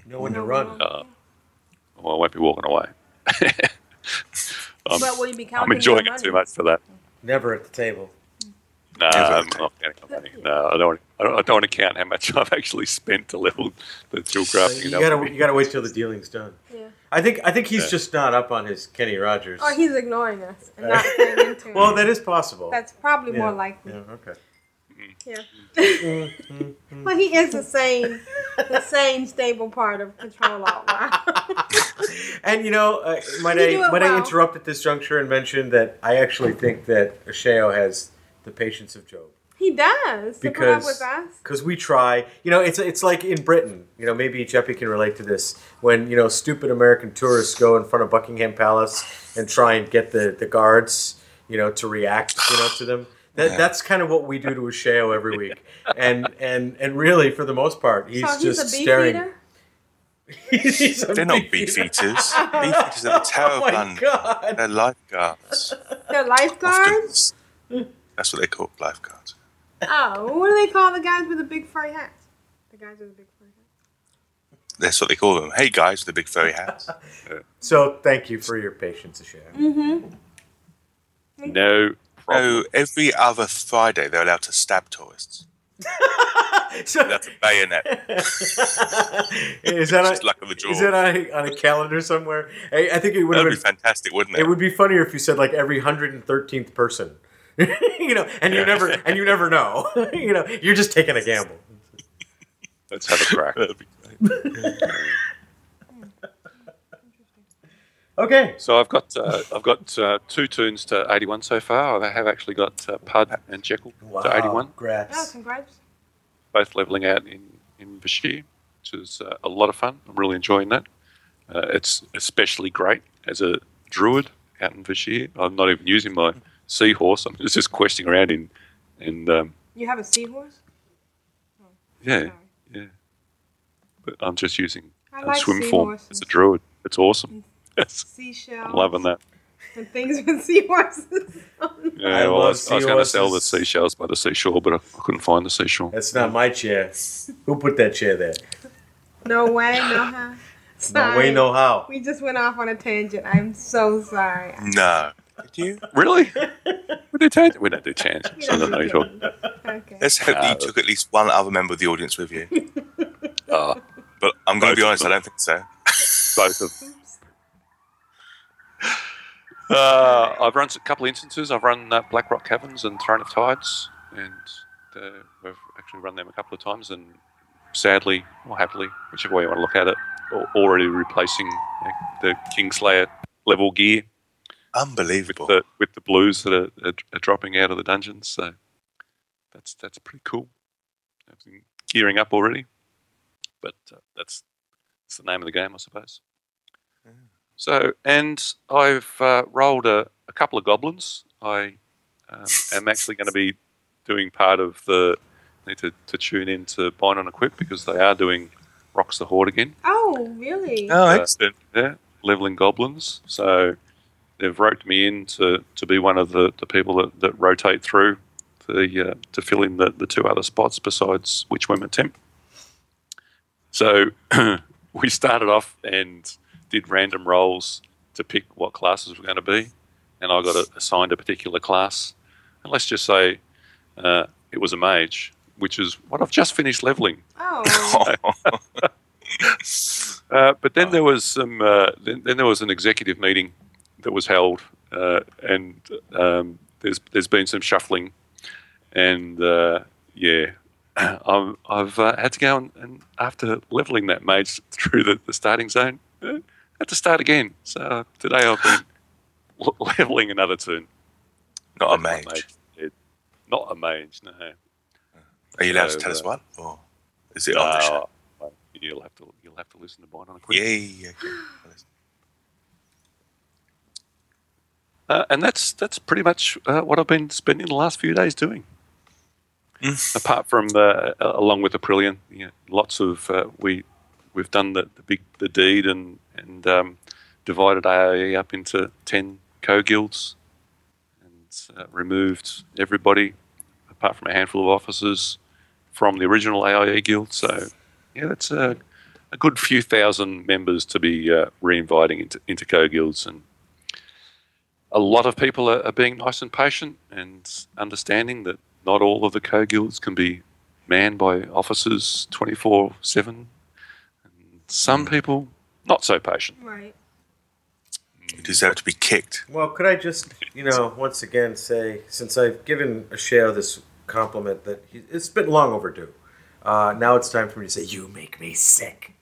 Know when to Know run. when Uh, well, I won't be walking away. I'm, But will you be counting I'm enjoying your it too much for that. Never at the table. No, Never. I'm not counting money. No, I don't. Want, I don't. I don't want to count how much I've actually spent to level the jewel crafting. you and gotta you gotta wait till the dealing's done. Yeah. I think I think he's Yeah. just not up on his Kenny Rogers. Or he's ignoring us and not paying into well, that is possible. That's probably yeah. more likely. Yeah, okay. Yeah. well, he is the same, the same stable part of Control Alt Wow. And you know, uh, might You I do it might I interrupt at this juncture and mention that I actually think that Ashayo has the patience of Job. He does to put up because with us. because we try. You know, it's it's like in Britain. You know, maybe Jeppy can relate to this. When you know, stupid American tourists go in front of Buckingham Palace and try and get the the guards, you know, to react, you know, to them. That, That's kind of what we do to Ashayo every week, and and and really, for the most part, he's so he's just a beef staring. eater. He's a They're not beef beef eaters. beef eaters are the Tower Oh of god! They're lifeguards. They're lifeguards. Often. That's what they call lifeguards. Oh, what do they call the guys with the big furry hats? The guys with the big furry hats. That's what they call them. Hey guys, with the big furry hats. So thank you for your patience, Ashayo. Mm-hmm. No problem. Oh, every other Friday they're allowed to stab tourists. So, That's a bayonet. is that Just a, luck of the draw. is that on a, on a calendar somewhere? I, I think it would That'd be been. fantastic, wouldn't it? It would be funnier if you said like every hundred and thirteenth person. you know, and you never and you never know. you know, you're just taking a gamble. Let's have a crack. That'd be great. Okay. So I've got uh, I've got uh, two tunes to 81 so far. I have actually got uh, Pud and Jekyll Wow. to 81, Oh, Congrats. congrats. both leveling out in in Vashj'ir, which is uh, a lot of fun. I'm really enjoying that. Uh, it's especially great as a druid out in Vashj'ir. I'm not even using my seahorse. I'm just, just questing around in and um, You have a seahorse? yeah, Sorry. yeah. But I'm just using I a like swim form seahorses. as a druid. It's awesome. Yes, Seashells. I'm loving that. And things with seahorses. Yeah, I well, I love was, I was going to sell the seashells by the seashore, but I, I couldn't find the seashore. That's not my chair. Who put that chair there? no way, no how. No way, no how. We just went off on a tangent. I'm so sorry. No. Did you? Really? we do change. We don't do change. We So I don't don't know do. Okay. Let's hope No. you took at least one other member of the audience with you. Oh, But I'm going to be honest, I don't think so. both of them. Uh, I've run a couple of instances. I've run uh, Blackrock Caverns and Throne of Tides, and uh, we've actually run them a couple of times. And sadly, or happily, whichever way you want to look at it, already replacing uh, the Kingslayer level gear with Unbelievable. the with the blues that are, are, are dropping out of the dungeons. So that's that's pretty cool. I've been gearing up already, but uh, that's that's the name of the game, I suppose. So, and I've uh, rolled a, a couple of goblins. I um, am actually going to be doing part of the. Need to, to tune in to Bind on Equip because they are doing Rocks the Horde again. Oh, really? Oh, Uh, excellent. yeah, leveling goblins. So they've roped me in to, to be one of the, the people that, that rotate through the, uh, to fill in the, the two other spots besides Witchworm and Temp. So we started off and did random rolls to pick what classes were going to be, and I got a, assigned a particular class. And let's just say uh, it was a mage, which is what I've just finished leveling. Oh, Uh, but then there was some. Uh, then, then there was an executive meeting that was held, uh, and um, there's there's been some shuffling, and uh, yeah, I'm, I've uh, had to go and, and after leveling that mage through the, the starting zone, uh, had to start again. So today I've been leveling another turn. Not a mage. did. Not a mage, no. Are you allowed to So, tell us uh, what? Or is it on the show? You'll have to you'll have to listen to Bind on Equip. Yeah, okay. Uh, and that's that's pretty much uh, what I've been spending the last few days doing. Mm. Apart from uh, uh, along with Aprillian, you know, lots of uh, we we've done the, the big the deed and and um, divided AIE up into ten co guilds and uh, removed everybody apart from a handful of officers from the original AIE guild. So yeah, that's a, a good few thousand members to be uh, re-inviting into into co guilds and a lot of people are, are being nice and patient and understanding that not all of the co guilds can be manned by officers 24 7. And some people, not so patient. right. You deserve to be kicked. Well, could I just, you know, once again say, since I've given a share this compliment that he, it's been long overdue, uh, now it's time for me to say, "You make me sick."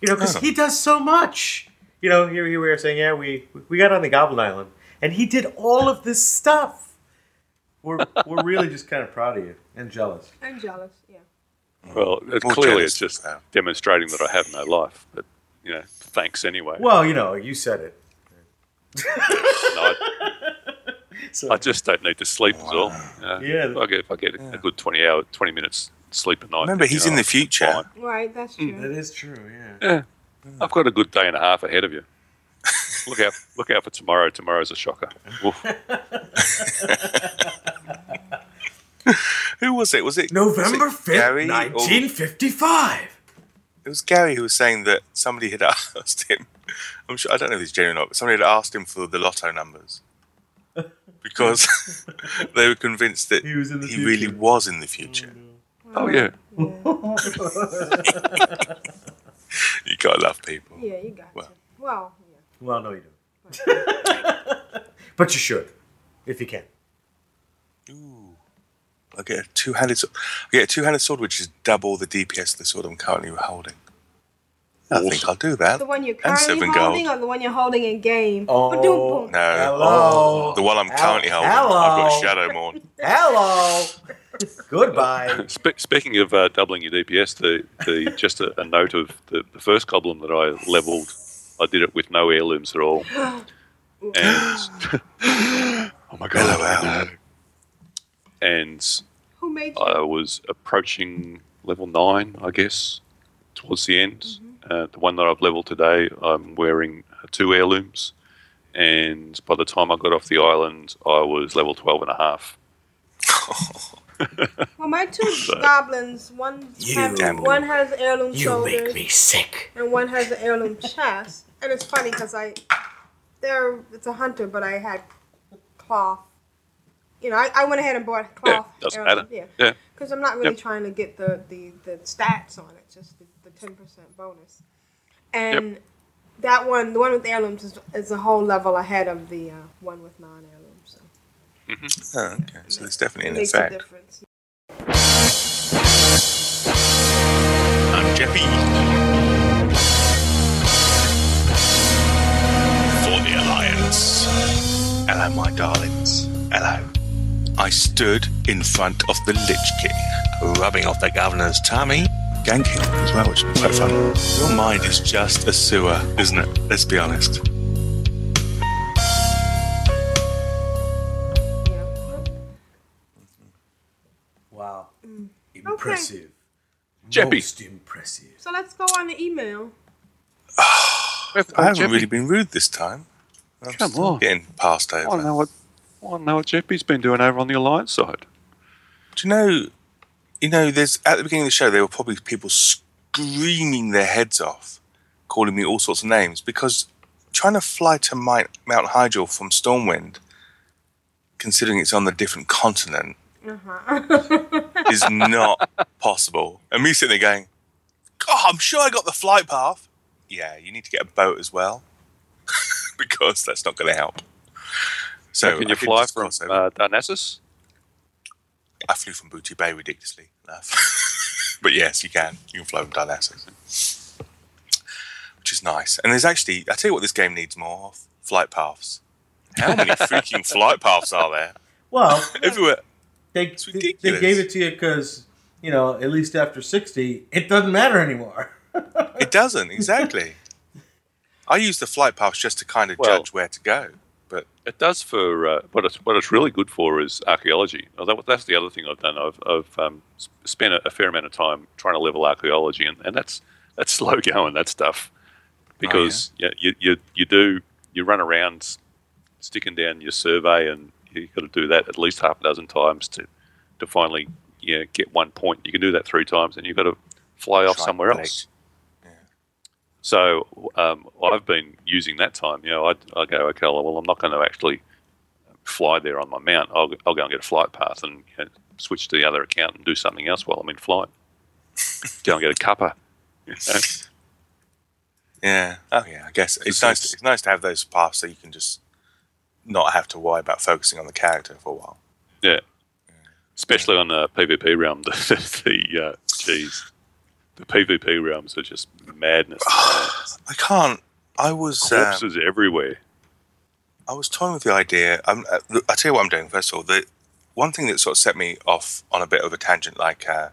You know, because Oh. he does so much. You know, here, here we are saying, "Yeah, we we got on the Goblin Island, and he did all of this stuff." We're we're really just kind of proud of you and jealous. I'm jealous. Yeah. Well, it, clearly jealous it's just demonstrating that I have no life. But, you know, thanks anyway. Well, you know, you said it. No, I, So, I just don't need to sleep, is all. Uh, Yeah. If I get, if I get a good 20 hour, 20 minutes sleep a night. Remember, then, he's know, in the future. fine. Right. That's true. that is true. Yeah. Yeah. I've got a good day and a half ahead of you. look out! Look out for tomorrow. Tomorrow's a shocker. Who was it? Was it November was fifth, nineteen fifty-five. It was Gary who was saying that somebody had asked him. I'm sure I don't know if he's genuine or not, but somebody had asked him for the lotto numbers because they were convinced that He was in the he really was in the future. Oh, oh yeah. You gotta love people. Yeah, you got Well. to. Well, yeah. Well, no, you don't. but you should, if you can. Ooh. I get a two-handed sword. I get a two-handed sword, which is double the DPS of the sword I'm currently holding. I think I'll do that. The one you're And currently seven holding gold. or the one you're holding in game? Oh, No, Hello. the one I'm Hel- currently holding. I've got Shadowmourne. Hello. Goodbye. Spe- speaking of uh, doubling your DPS, the, the just a, a note of the, the first goblin that I leveled, I did it with no heirlooms at all. And oh my god! LOL. And Who made you? I was approaching level nine, I guess, towards the end. Uh, the one that I've leveled today, I'm wearing uh, two heirlooms, and by the time I got off the island, I was level 12 and a half. well, my two goblins, one have, one has heirloom You shoulders make me sick. and one has an heirloom chest. And it's funny because I, they're it's a hunter, but I had cloth you know, I, I went ahead and bought cloth. doesn't heirloom, matter. Yeah, Yeah. because I'm not really Yep. trying to get the, the, the stats on it, just the, the 10% bonus. And that one, the one with heirlooms, is, is a whole level ahead of the uh, one with non heirlooms. So Oh, okay. So there's definitely it an makes a effect. difference. I'm Jeppy. For the Alliance. Hello, my darlings. Hello. I stood in front of the Lich King, rubbing off the governor's tummy, ganking as well, which is quite fun. Your mind is just a sewer, isn't it? Let's be honest. Wow. Mm. Impressive. Jeppy. Most impressive. So let's go on the email. I haven't really been rude this time. I'm Come still on. Getting passed I want to know what I want to know what Jeppy's been doing over on the Alliance side. Do you know? You know, there's at the beginning of the show there were probably people screaming their heads off, calling me all sorts of names because trying to fly to Mi- Mount Hyjal from Stormwind, considering it's on a different continent, is not possible. And me sitting there going, "God, I'm sure I got the flight path." Yeah, you need to get a boat as well because that's not going to help. So So can you did fly just from cross uh, Darnassus? I flew from Booty Bay ridiculously enough. but yes, you can. You can fly from Darnassus. Which is nice. And there's actually, I tell you what, this game needs more of flight paths. How many freaking flight paths are there? Well, Everywhere. they, It's they, they gave it to you because, you know, at least after 60, it doesn't matter anymore. It doesn't, exactly. I use the flight paths just to kind of Well- judge where to go. But It does for uh, what it's what it's really good for is archaeology. Oh, that's the other thing I've done. I've, I've um, spent a, fair amount of time trying to level archaeology, and, and that's that's slow going that stuff because yeah, you, you you do you run around sticking down your survey, and you've got to do that at least half a dozen times to to finally you know, get one point. You can do that three times, and you've got to fly off somewhere else. So um, I've been using that time. You know, I, I go, okay, well, I'm not going to actually fly there on my mount. I'll, I'll go and get a flight path and you know, switch to the other account and do something else while I'm in flight. go and get a cuppa. You know? yeah, oh yeah, I guess it's, It's- nice. it's- it's nice to have those paths so you can just not have to worry about focusing on the character for a while. Yeah. Especially on the PvP realm, the, the uh, geez, the PvP realms are just madness. I can't. I was. um, Corpses everywhere. I was toying with the idea. I'm, uh, I'll tell you what I'm doing. First of all, the one thing that sort of set me off on a bit of a tangent, like uh,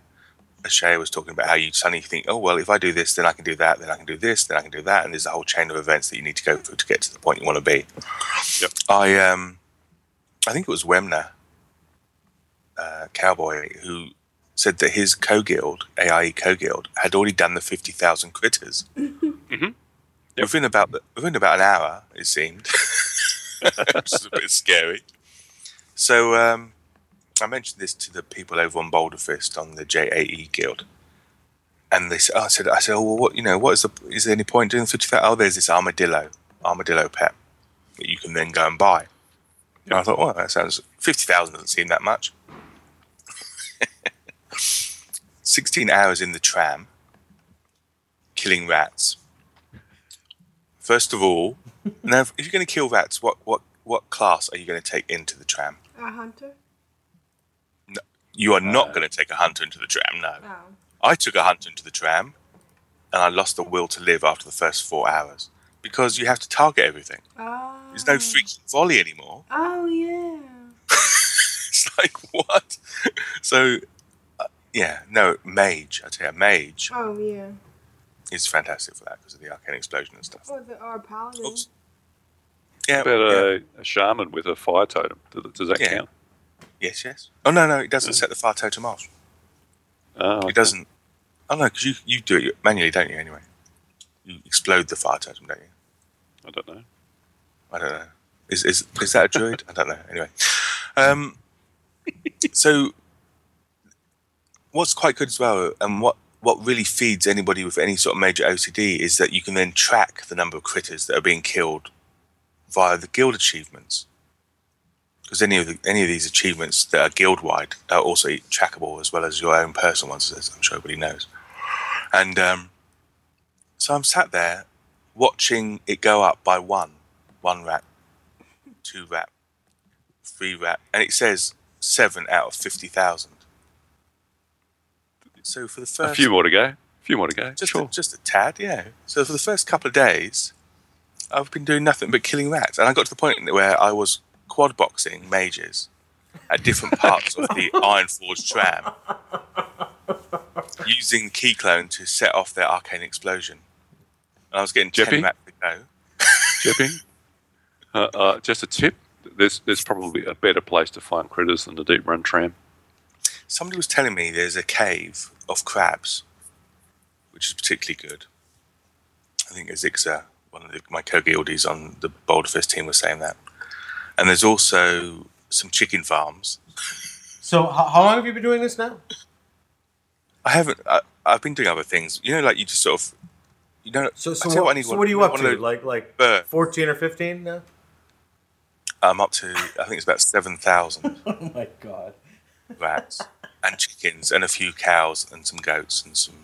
Shay was talking about how you suddenly think, oh, well, if I do this, then I can do that, then I can do this, then I can do that. And there's a whole chain of events that you need to go through to get to the point you want to be. Yep. I, um, I think it was Wemner, uh, Cowboy, who said that his co guild, AIE co guild, had already done the 50,000 critters. Mhm. Within about the, within about an hour, it seemed, which is a bit scary. So um, I mentioned this to the people over on Boulder Fist on the JAE guild, and they said, oh, "I said, I said, oh, well, what you know, what is the is there any point doing fifty thousand? Oh, there's this armadillo, armadillo pet that you can then go and buy." And I thought, well, that sounds fifty thousand doesn't seem that much. Sixteen hours in the tram, killing rats. First of all, now if you're going to kill rats, what what what class are you going to take into the tram? A hunter? No, You are not going to take a hunter into the tram. No, Oh. I took a hunter into the tram, and I lost the will to live after the first four hours because you have to target everything. Oh. There's no freaking volley anymore. Oh, yeah. it's like what? So, uh, yeah, no mage. I tell you, mage Oh, yeah. is fantastic for that because of the arcane explosion and stuff. Or the or paladin. Oops. Yeah, But yeah. a, a shaman with a fire totem, does, does that Yeah. count? yes, yes. Oh no, no, it doesn't set the fire totem off. Oh, okay. It doesn't. Oh no, because you you do it manually, don't you? Anyway, you explode the fire totem, don't you? I don't know. I don't know. Is is is that a druid? I don't know. Anyway, um, so what's quite good as well, and what what really feeds anybody with any sort of major OCD is that you can then track the number of critters that are being killed via the guild achievements. because any of the, any of these achievements that are guild wide are also trackable as well as your own personal ones, as I'm sure everybody knows. And um, so I'm sat there watching it go up by one, one rat, two rat, three rat, and it says seven out of fifty thousand. So for the first A few more to go. A few more to go. just sure. a, just a tad, yeah. So for the first couple of days, I've been doing nothing but killing rats, and I got to the point where I was quad boxing mages at different parts of the Ironforge tram, using key clone to set off their arcane explosion. And I was getting ten Jeppy? rats to go. Chipping. Uh, uh, just a tip. There's there's probably a better place to find critters than the Deeprun Tram. Somebody was telling me there's a cave of crabs, which is particularly good. I think Azixia, one of the, my co-guildies on the Boulder Fist team, was saying that. And there's also some chicken farms. So, how, how long have you been doing this now? I haven't. I, I've been doing other things. You know, like you just sort of, you know. So, so, what, need so one- what are you up to? Like, like Bird. fourteen or fifteen now? I'm up to. I think it's about seven thousand Oh my god! rats and chickens and a few cows and some goats and some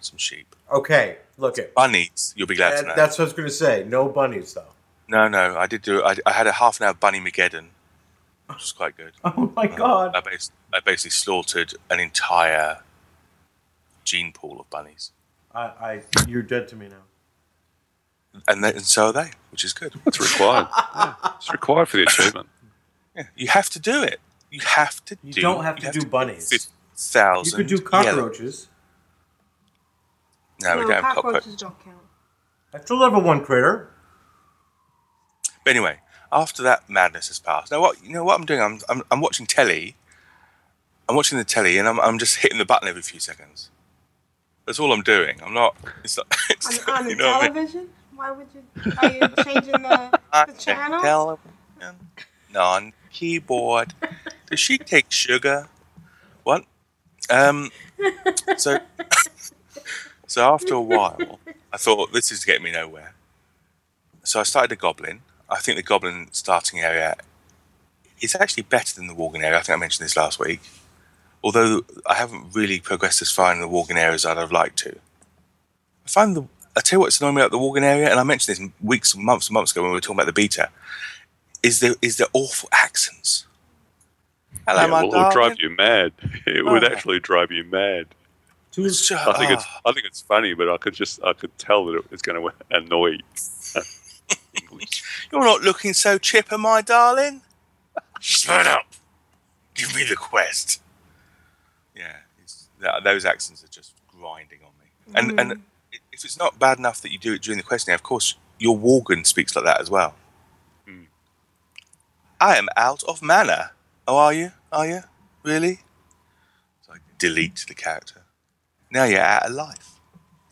some sheep. Okay, look it. Bunnies, you'll be glad to know. That's what I was going to say. No bunnies though. No, no, I did do. I, I had a half an hour bunny Mageddon, which was quite good. Oh my uh, god! I, bas- I basically slaughtered an entire gene pool of bunnies, I, I, you're dead to me now. and, they, and so are they, which is good. It's required. Yeah, it's required for the achievement. Yeah, you have to do it. You have to You do. don't have to do bunnies. Fifty thousand. You could do cockroaches. No, we don't have cockroaches. cockroaches don't count. That's a level one critter. But anyway, after that madness has passed, now what you know what I'm doing? I'm I'm, I'm watching telly. I'm watching the telly, and I'm I'm just hitting the button every few seconds. That's all I'm doing. I'm not. It's not. It's, On, on the you know what I mean? television? Why would you? Are you changing the, the channel? Television, non keyboard. Does she take sugar? What? Um. So. so after a while, I thought this is getting me nowhere. So I started a goblin. I think the goblin starting area is actually better than the Worgen area. I think I mentioned this last week. Although I haven't really progressed as far in the Worgen area as I'd have liked to. I find the. I tell you what's annoying me about the Worgen area, and I mentioned this weeks, months, months ago when we were talking about the beta, is the is the awful accents. Hello, Yeah, my well, it would drive you mad. It would Oh. actually drive you mad. It's ju- I think it's. I think it's funny, but I could just I could tell that it was going to annoy. You're not looking so chipper, my darling. Shut up. Give me the quest. Yeah, it's, th- those accents are just grinding on me. And and mm. if it's not bad enough that you do it during the questioning, of course, your Worgen speaks like that as well. I am out of mana. Oh, are you? Are you? Really? So I delete the character. Now you're out of life.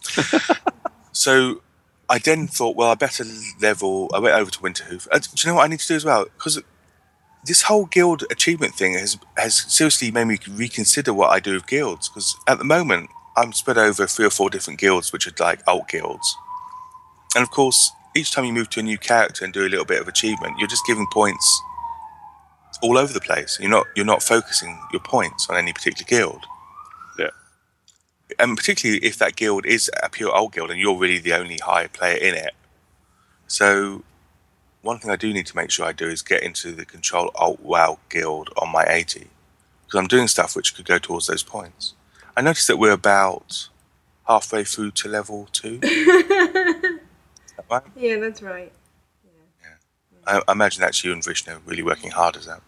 so I then thought, well, I better level. I went over to Winterhoof. Uh, do you know what I need to do as well? Because this whole guild achievement thing has has seriously made me reconsider what I do with guilds. Because at the moment, I'm spread over three or four different guilds, which are like alt guilds. And of course, each time you move to a new character and do a little bit of achievement, you're just giving points all over the place. You're not you're not focusing your points on any particular guild. Yeah. And particularly if that guild is a pure old guild and you're really the only high player in it. So one thing I do need to make sure I do is get into the control alt wow guild on my 80 because I'm doing stuff which could go towards those points. I noticed that we're about halfway through to level two. right? Yeah, that's right. I, I imagine that's you and Vrishna really working hard as that.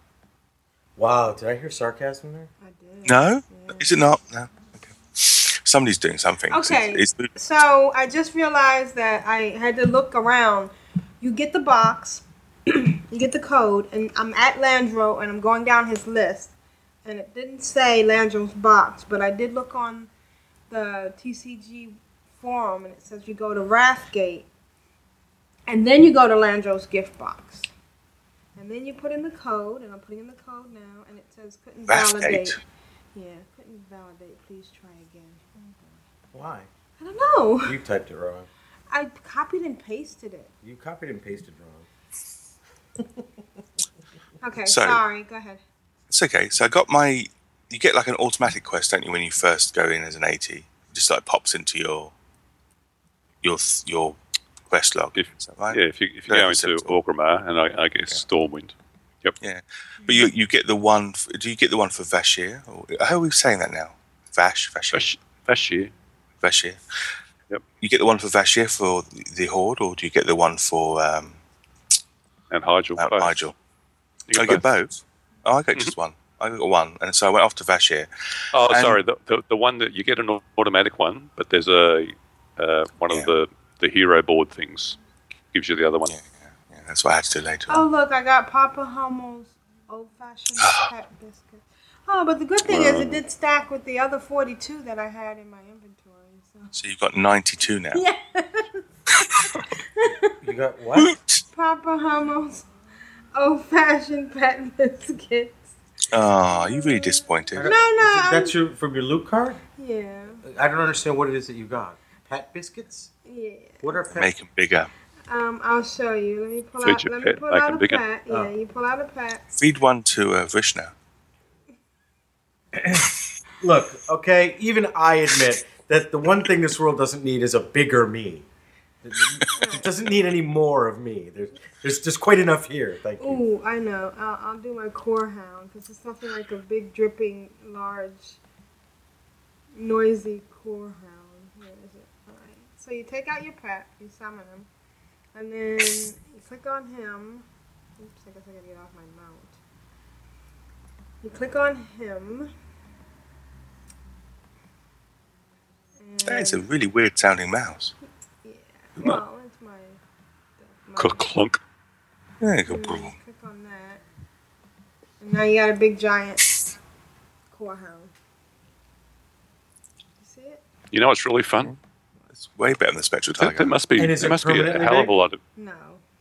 Wow, did I hear sarcasm there? I did. No, is it not? No. Okay. Somebody's doing something. Okay. It's, it's, So I just realized that I had to look around. You get the box, you get the code, and I'm at Landro and I'm going down his list. And it didn't say Landro's box, but I did look on the TCG forum and it says you go to Wrathgate and then you go to Landro's gift box. And then you put in the code, and I'm putting in the code now, and it says couldn't Wrathgate? validate. Yeah, couldn't validate. Please try again. Oh, Why? I don't know. You typed it wrong. I copied and pasted it. You copied and pasted wrong. Okay, So- sorry. Go ahead. It's okay. So I got my. You get like an automatic quest, don't you, when you first go in as an AT? It just like pops into your your your quest log. If, Is that right? Yeah, if you if you go into. Orgrimmar and I, I guess Stormwind. Yep. Yeah, but you you get the one. f- Do you get the one for Vashj'ir? Or, how are we saying that now? Vash, Vashj'ir, Vash, Vashj'ir. Vashj'ir. Yep. You get the one for Vashj'ir for the Horde, or do you get the one for um, And Hyjal. Mount both. You I get both. Oh, I got just one. I got one, and so I went off to Vashj'ir. Oh, And- sorry. The, the the one that you get an automatic one, but there's a uh, one Yeah. of the the hero board things gives you the other one. Yeah, yeah, yeah, that's what I had to do later. Oh, look, I got Papa Hummel's old fashioned ah. pet biscuit. Oh, but the good thing is it did stack with the other 42 that I had in my inventory. So. So you've got ninety-two now. Yeah. You got what? Papa Hummel's old fashioned pet biscuits. Oh, you really disappointed. No, no. I'm- That's your from your loot card. Yeah. I don't understand what it is that you got. Pet biscuits? Yeah. What are pet? Make them bigger. Um, I'll show you. Let me pull Feed out. your Let me pet, pull out a bigger. pet. Yeah, Oh. you pull out a pet. Feed one to uh, Vrishna. Look, okay. Even I admit that the one thing this world doesn't need is a bigger me. It doesn't need any more of me. There's, there's just quite enough here. Thank you. Ooh, I know. I'll, I'll do my core hound because it's nothing like a big, dripping, large, noisy core hound. Where is it? Alright. So you take out your pet, you summon him, and then you click on him. Oops, I guess I gotta get off my mount. You click on him. That is a really weird sounding mouse. Yeah. Well, it's my. my Clunk. Yeah, you go, and then boom. Click on that. And now you got a big giant core hound. You see it? You know what's really fun? It's way better than the Spectral There, Tiger. there must be And is there it must be a hell of a lot of No.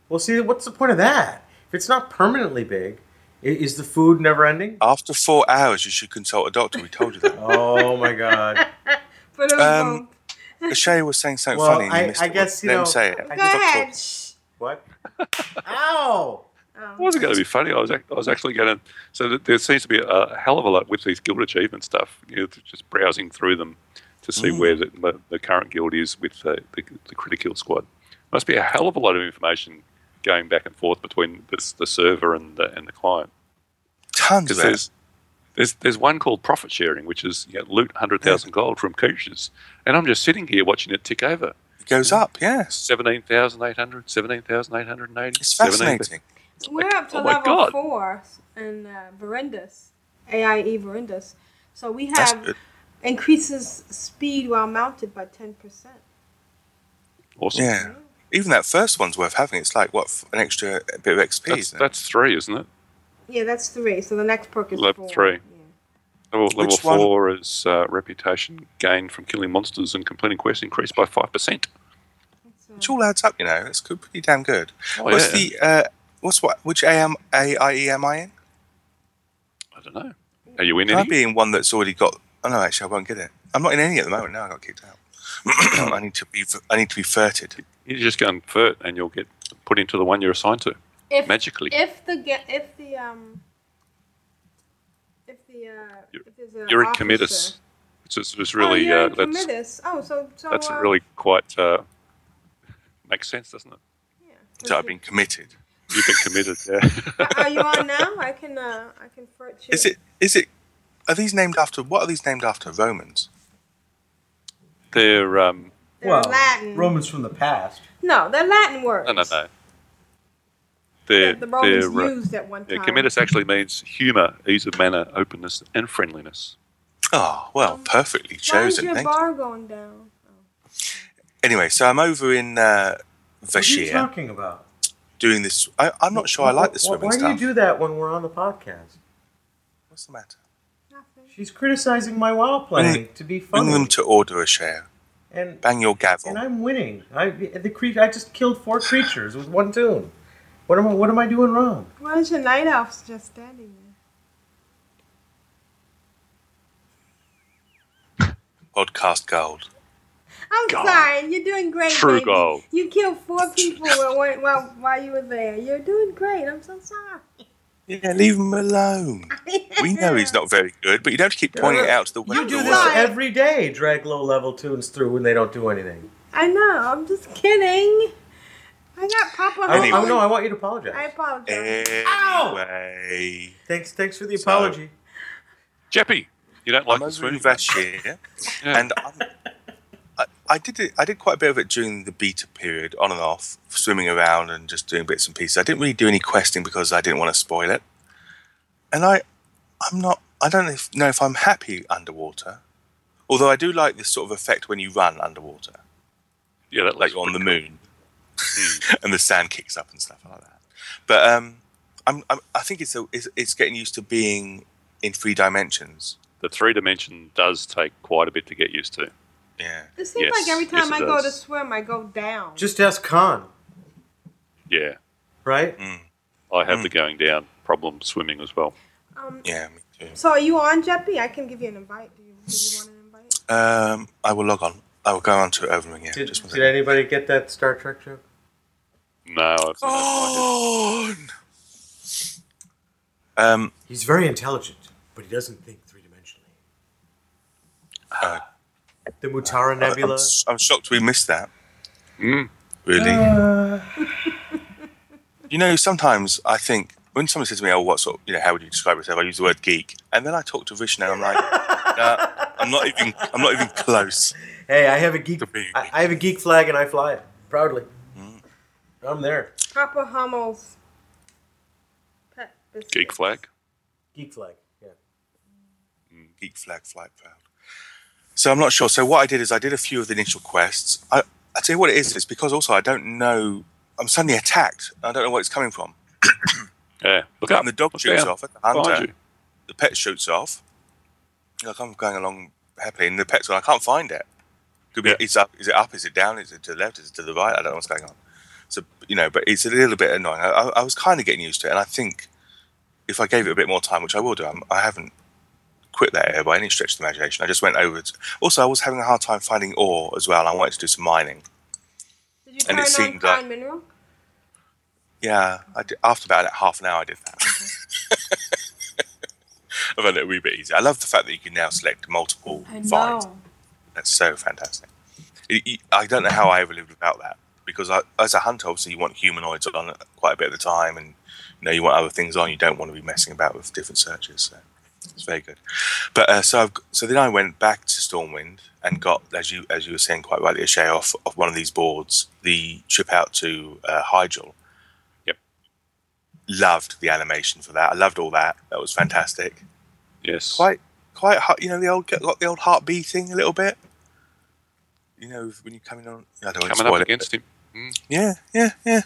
Well, see, what's the point of that? If it's not permanently big, is the food never ending? After four hours, you should consult a doctor. We told you that. Oh my god. But Um, Shay was saying something Well, funny. and you I- missed I it. guess, you Let him know- say it. I Go just- ahead. Shh. What? Ow! It wasn't going to be funny. I was, I was actually going to. So there seems to be a hell of a lot with these guild achievement stuff. You know, just browsing through them to see Mm. where the, the, the current guild is with the, the, the Critical Squad. Must be a hell of a lot of information going back and forth between this, the server and the, and the client. Tons of it. there's, there's there's one called profit sharing, which is you know, loot hundred thousand gold from creatures, and I'm just sitting here watching it tick over. It goes up, yes. 17,800, 17,880. It's fascinating. We're up to Oh level God. four in uh, Verindus, AIE Verindus. So we That's have good. Increases speed while mounted by 10%. Awesome. Yeah. Even that first one's worth having. It's like, what, an extra bit of XP, That's, isn't it? that's three, isn't it? Yeah, that's three. So the next perk is Level four. three. Yeah. Level, level Which one? four is uh, reputation gained from killing monsters and completing quests increased by 5%. That's, uh, Which all adds up, you know. It's good, pretty damn good. Oh, what's yeah. the, uh, what's what, which AM, AIE am I in? I don't know. Are you in Can I any? be in one that's already got, oh no, actually I won't get it. I'm not in any at the moment, no, I got kicked out. I need to be, I need to be furted. You just go and fert and you'll get put into the one you're assigned to. if, magically. If the ge- if the um if the uh You're- if there's an You're in officer- committus. It's, just, it's oh, really, you're uh, in that's, committus. Oh, so so that's uh, really quite, uh, makes sense, doesn't it? yeah. So I've been committed. You've been committed, yeah. Are you on now? I can uh I can flirt you. Is it, is it, are these named after, what are these named after? Romans? They're, um, They're well, Latin. Romans from the past. No, they're Latin words. no, no, no. They're, That the Romans they're, uh, used at one time. yeah, committus actually means humour, ease of manner, openness, and friendliness. Oh, well, perfectly chosen. Why is chosen. your Thank bar going down? Anyway, so I'm over in uh, What are you Vashj'ir talking about? doing this. I, I'm not sure I like this Why, swimming why do stuff. you do that when we're on the podcast? What's the matter? Nothing. She's criticizing my WoW playing to be Bring funny, them to order a share. and Bang your gavel. and I'm winning. I the cre- I just killed four creatures with one tune. What am I? What am I doing wrong? Why is your night elf just standing there? Podcast gold. I'm God. sorry. You're doing great, True baby. gold. You killed four people while, while, while you were there. You're doing great. I'm so sorry. Yeah, leave him alone. We know he's not very good, but you don't have to keep pointing it out to the You the do world. this every day. Drag low level tunes through when they don't do anything. I know. I'm just kidding. I got Papa. I, Anyway. I, no, I want you to apologize. I apologize. Anyway, Thanks, thanks for the So- apology. Jeppy, you don't like I'm the over in swimming? Vashj'ir, and I'm, I, did it. I did quite a bit of it during the beta period, on and off, swimming around and just doing bits and pieces. I didn't really do any questing because I didn't want to spoil it, and I, I'm not. I don't know if, know if I'm happy underwater, although I do like this sort of effect when you run underwater, Yeah, that like on the pretty moon, and the sand kicks up and stuff like that. But um, I'm, I'm I think it's, a, it's it's getting used to being in three dimensions. The three dimension does take quite a bit to get used to. Yeah. It seems Yes, like every time it I go to swim, I go down. Just ask Khan, Yeah, right? I have the going down problem swimming as well. Um, Yeah, me too. so are you on, Jeppy? I can give you an invite. Do you, do you want an invite? Um, I will log on. I will go on to Earthen Ring. Yeah, Did, just did anybody get that Star Trek joke? No, I've On. Um, He's very intelligent, but he doesn't think three dimensionally. uh, The Mutara I'm, Nebula. s- I'm shocked we missed that. Mm. Really? Uh, You know, sometimes I think when someone says to me, "Oh, what sort? Of, You know, how would you describe yourself?" I use the word geek, and then I talk to Vrishna. And I'm like, nah, I'm not even. I'm not even close. hey, I have a geek. To I, I have a geek flag, and I fly it proudly. Mm. I'm there. Papa Hummel's pet biscuit. Geek flag. Geek flag. Yeah. Geek flag flight proud. So I'm not sure. So what I did is I did a few of the initial quests. I I tell you what it is. It's because also I don't know. I'm suddenly attacked. I don't know where it's coming from. Yeah, look up. And the dog look shoots down. off at the hunter. The pet shoots off. Like I'm going along happily, and the pet's going. I can't find it. Could be Yeah. it's up. Is it up? Is it down? Is it to the left? Is it to the right? I don't know what's going on. So you know, but it's a little bit annoying. I, I, I was kind of getting used to it, and I think if I gave it a bit more time, which I will do, I'm, I haven't quit that area by any stretch of the imagination. I just went over. To, also, I was having a hard time finding ore as well. I wanted to do some mining. Did you and it seemed like- Mineral? Yeah, I did, after about half an hour, I did that. I found it a wee bit easy. I love the fact that you can now select multiple finds. That's so fantastic. It- it- I don't know how I ever lived without that because I, as a hunter, obviously, you want humanoids on quite a bit of the time, and you know you want other things on. You don't want to be messing about with different searches. So it's very good. But uh, so I've, so then I went back to Stormwind and got, as you as you were saying quite rightly, a share off of one of these boards, the trip out to uh, Hyjal. Yep. Loved the animation for that. I loved all that. That was fantastic Yes. quite quite hot, you know the old got the old heart beating a little bit you know when you're coming on I don't coming up it, against him. but- yeah yeah yeah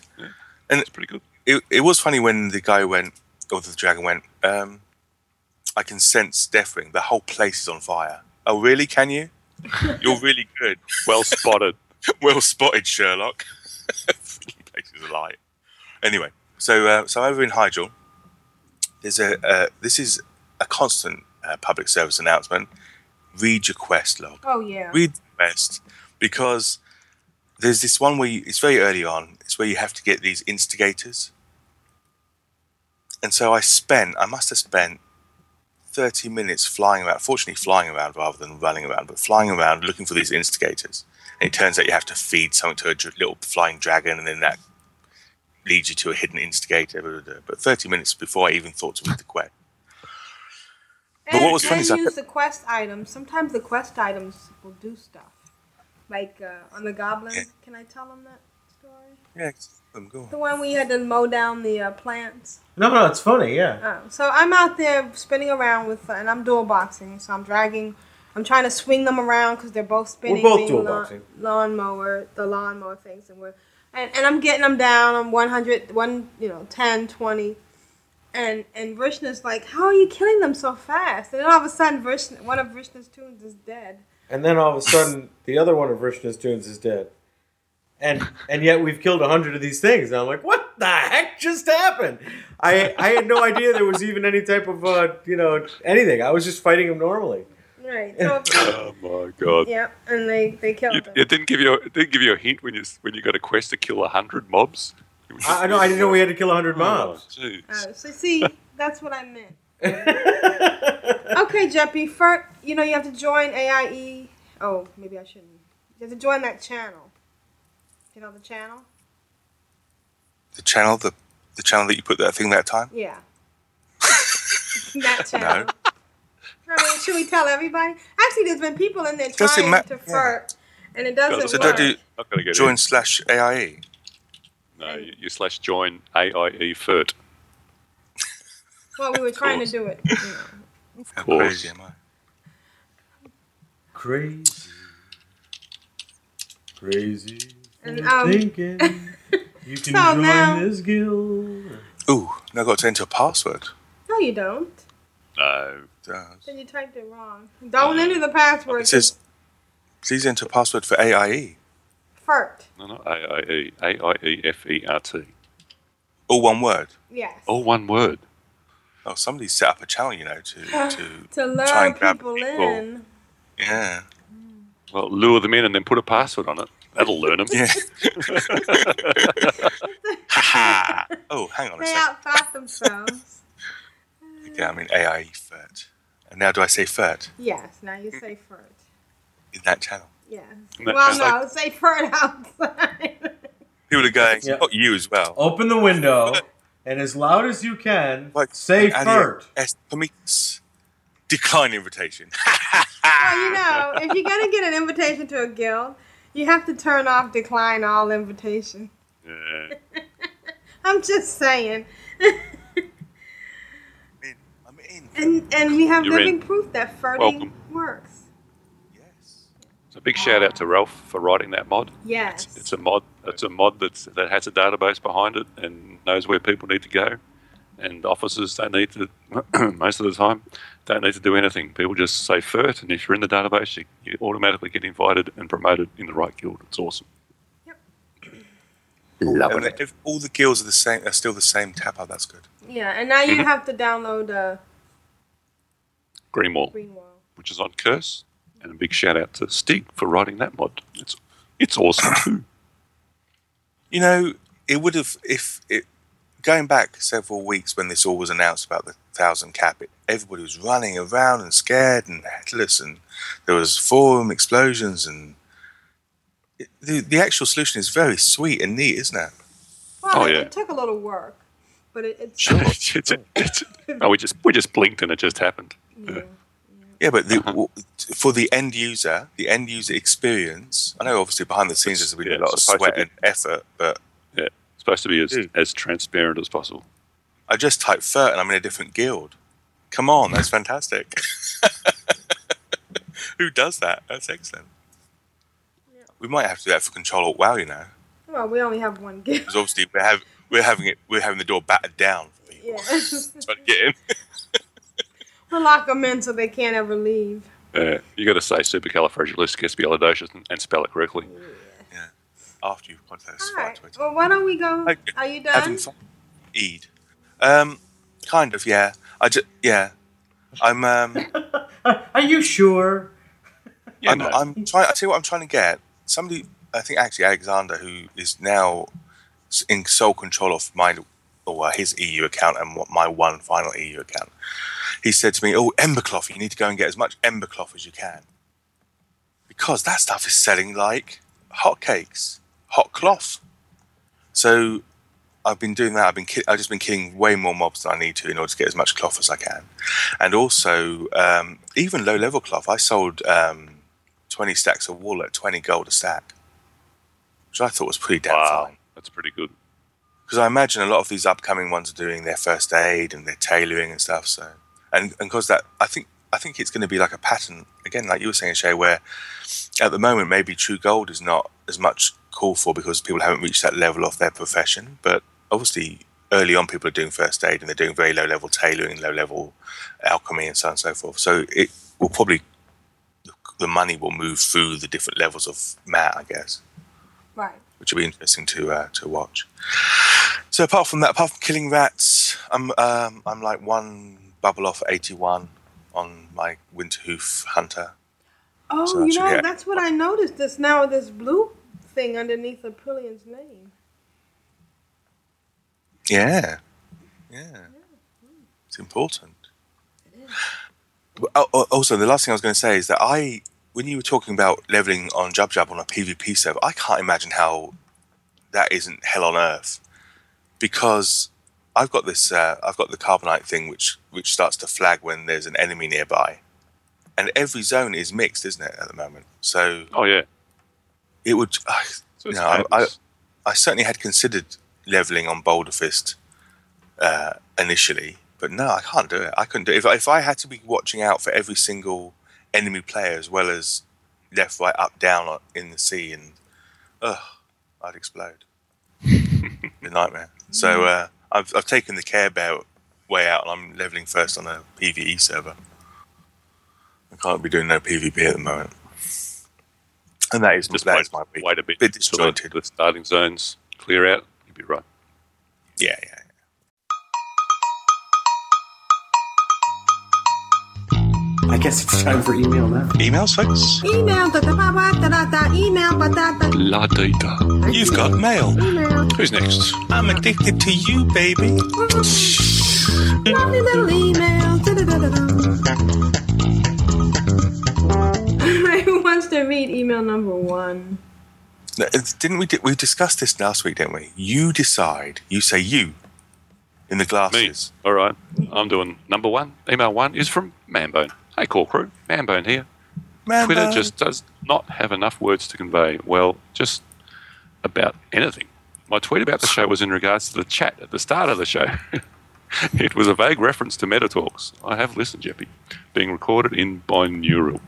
and It's pretty good. it, it was funny when the guy went or the dragon went um I can sense death ring the whole place is on fire oh really can you you're really good Well spotted. well spotted Sherlock Freaking place is alight anyway so uh, so over in Hyjal there's a uh, this is a constant uh, public service announcement read your quest log Oh yeah. read the quest because there's this one where you, it's very early on. It's where you have to get these instigators, and so I spent. I must have spent thirty minutes flying around. Fortunately, flying around rather than running around, but flying around looking for these instigators. And it turns out you have to feed something to a little flying dragon, and then that leads you to a hidden instigator. But thirty minutes before I even thought to read the quest. and, what was funny is I- use the quest items. Sometimes the quest items will do stuff. Like uh, on the goblin, Yeah. Can I tell them that story? Yeah, it's- um, go on. The one we had to mow down the uh, plants. No, no, it's funny. Yeah. Oh, so I'm out there spinning around with, and I'm dual boxing. So I'm dragging, I'm trying to swing them around because they're both spinning. We're both being dual lawn- boxing. Lawnmower, the lawnmower things, and we're, and, and I'm getting them down on 100, one, you know, 10, 20. And and Vrishna's like, how are you killing them so fast? And then all of a sudden, Vrishna, one of Vrishna's tunes is dead. And then all of a sudden, the other one of Vrishna's tunes is dead. And and yet we've killed a hundred of these things. And I'm like, what the heck just happened? I I had no idea there was even any type of uh, you know anything. I was just fighting them normally. Right. So, Oh my god. yeah, and they they killed You, them. it didn't give you. It didn't give you a hint when you when you got a quest to kill a hundred mobs. I, I know I didn't know we had to kill a hundred mobs. jeez. Uh, so see, That's what I meant. okay, Jeppy. First, you know you have to join AIE. Oh, maybe I shouldn't. You have to join that channel. You know the channel? The channel, the the channel that you put that thing that time. Yeah. that channel. I mean, should we tell everybody? Actually, there's been people in there trying ma- to flirt, and it doesn't So work. don't do Not gonna get join in. slash E. AIE. No, you, you slash join AIE FERT. well, we were trying to do it. You know. How course. crazy am I? Crazy. Crazy. And, for um, thinking you can so join now- this guild. Ooh, now I've got to enter a password. No, you don't. No. Does. Then you typed it wrong. Don't enter the password. It says, please enter password for E." AIE. FERT. No, not AIE. A-I-E-F-E-R-T. All one word. Yes. All one word. Oh, somebody set up a channel, you know, to to To try and grab people, people. in. yeah. Well, lure them in and then put a password on it. That'll learn them. Yeah. Ha ha. Oh, hang on a They second. outthought themselves. Yeah, I mean AIE FERT. And now do I say FERT yes. Now you say FERT. in that channel? Yes. That Well, sounds no, say FERT outside. People are going, Yeah. not you as well. Open the window and as loud as you can, Like, say Adio FERT. est permites. Decline invitation. well, you know, if you're gonna get an invitation to a guild, you have to turn off decline all invitation. Yeah. I'm just saying. in. I'm in. And and we have You're living in. proof that FERTing Welcome. works. Yes. So big shout out to Ralph for writing that mod. Yes. It's, it's a mod. It's a mod that's, that has a database behind it and knows where people need to go. And officers don't need to, most of the time, don't need to do anything. People just say FERT, and if you're in the database, you, you automatically get invited and promoted in the right guild. It's awesome. Yep. And if all the guilds are the same, are still the same tap out, that's good. Yeah, and now Mm-hmm. you have to download uh, Greenwall, Greenwall. which is on Curse. And a big shout out to Stig for writing that mod. It's it's awesome too. You know, it would have if it going back several weeks when this all was announced about the thousand cap. It, everybody was running around and scared and headless, and there was forum explosions, and it, the the actual solution is very sweet and neat, isn't it? Well, Oh, it, yeah. it took a lot of work, but it, it's It's- it's- oh, we just we just blinked and it just happened. yeah. Yeah, but the, uh-huh. w- for the end user, the end user experience, I know obviously behind the scenes there's been Yeah, a lot of it's supposed to sweat and effort, but Yeah, it's supposed to be as, Dude. as transparent as possible. I just typed FERT and I'm in a different guild. Come on, that's fantastic. Who does that? That's excellent. We might have to do that for Control Alt WoW, you know, Well, we only have one guild. because obviously we're have, we're having it we're having the door battered down for people Yeah. trying to get in. we'll lock them in so they can't ever leave. Uh, you got to say supercalifragilisticexpialidocious and, and spell it correctly. After you've contacted us All via right. Twitter. Well, why don't we go? Okay. Are you done? Having fun. Eid. Um, kind of, yeah. I just, yeah. I'm, um, Are you sure? Yeah, I'm, no. I'm trying. I tell you what, I'm trying to get somebody. I think actually Alexander, who is now in sole control of my or uh, his EU account and what my one final EU account. He said to me, "Oh, Embercloth, you need to go and get as much Embercloth as you can, because that stuff is selling like hotcakes, hot cloth." So I've been doing that. I've been ki- I've just been killing way more mobs than I need to in order to get as much cloth as I can, and also um, even low level cloth. I sold um, twenty stacks of wool at twenty gold a stack, which I thought was pretty damn wow, fine. that's pretty good. Because I imagine a lot of these upcoming ones are doing their first aid and their tailoring and stuff. So, and and because that, I think I think it's going to be like a pattern again, like you were saying, Shay, where at the moment maybe true gold is not as much called for because people haven't reached that level of their profession. But obviously, early on, people are doing first aid and they're doing very low level tailoring, low level alchemy, and so on and so forth. So it will probably the money will move through the different levels of mat, I guess Right. which will be interesting to uh, to watch. So apart from that, apart from killing rats, I'm um, I'm like one bubble off 81 on my Winterhoof Hunter. Oh, So you know, that's what I noticed. This now, this blue thing underneath Aprillian's name. Yeah, yeah. It's important. Oh, oh, Also, the last thing I was going to say is that I, when you were talking about leveling on Jub Jub on a PvP server, I can't imagine how that isn't hell on earth, because I've got this, uh, I've got the carbonite thing which which starts to flag when there's an enemy nearby, and every zone is mixed, isn't it, at the moment? So Oh yeah. It would, I, So you know, I, I. I certainly had considered leveling on Boulder Fist uh, initially, but no, I can't do it. I couldn't do it. If, if I had to be watching out for every single enemy player as well as left, right, up, down in the sea, and ugh, I'd explode. the nightmare. So uh, I've, I've taken the Care Bear way out, and I'm leveling first on a PVE server. I can't be doing no PvP at the moment. And that is Just that wait, is my week. wait a bit bit till the, disjointed. the starting zones clear out. You'd be right. Yeah, yeah. I guess it's time for email now. Emails, folks. Email, da da ba ba da da da, email, ba da da. La data. You've got mail. Email. Who's next? I'm addicted to you, baby. Mm-hmm. Lovely little email. Da da da da da. Who wants to read email number one? Didn't we? di- We discussed this last week, didn't we? You decide. You say you in the Me. glasses. All right. I'm doing number one. Email one is from Manbone. Hey, call crew. Manbone here. Man, Twitter just does not have enough words to convey, well, just about anything. My tweet about the show was in regards to the chat at the start of the show. it was a vague reference to Metatalks. I have listened, Jeppy, being recorded in binaural.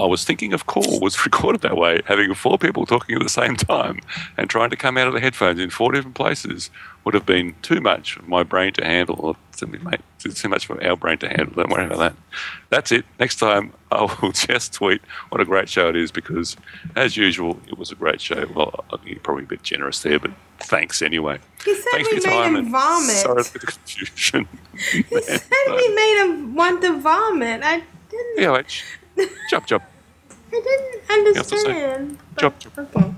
I was thinking of call was recorded that way, having four people talking at the same time and trying to come out of the headphones in four different places would have been too much for my brain to handle. Or too, mate, it's too much for our brain to handle. Don't worry about that. That's it. Next time, I will just tweet what a great show it is because, as usual, it was a great show. Well, you're probably a bit generous there, but thanks anyway. He said Thanks we made him vomit. Sorry for the confusion. He said we made him want to vomit. I didn't. Yeah. Chop, chop. I didn't have to say, understand. Chop, chop. Okay. All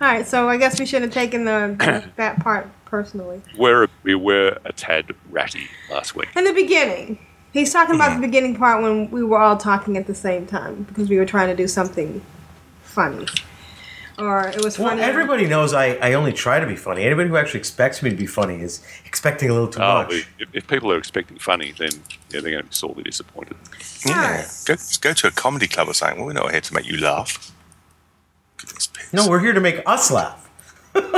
right. So I guess we should have taken the that part personally. We're, we were a tad ratty last week. In the beginning, he's talking about the mm. beginning part when we were all talking at the same time because we were trying to do something funny, or it was Well, funny. everybody knows I, I only try to be funny. Anybody who actually expects me to be funny is expecting a little too Oh, much. if, if people are expecting funny, then yeah, they're going to be sorely disappointed. Yeah. Alright. Go, go to a comedy club or something. Well, we're not here to make you laugh. Goodness sakes. No, we're here to make us laugh.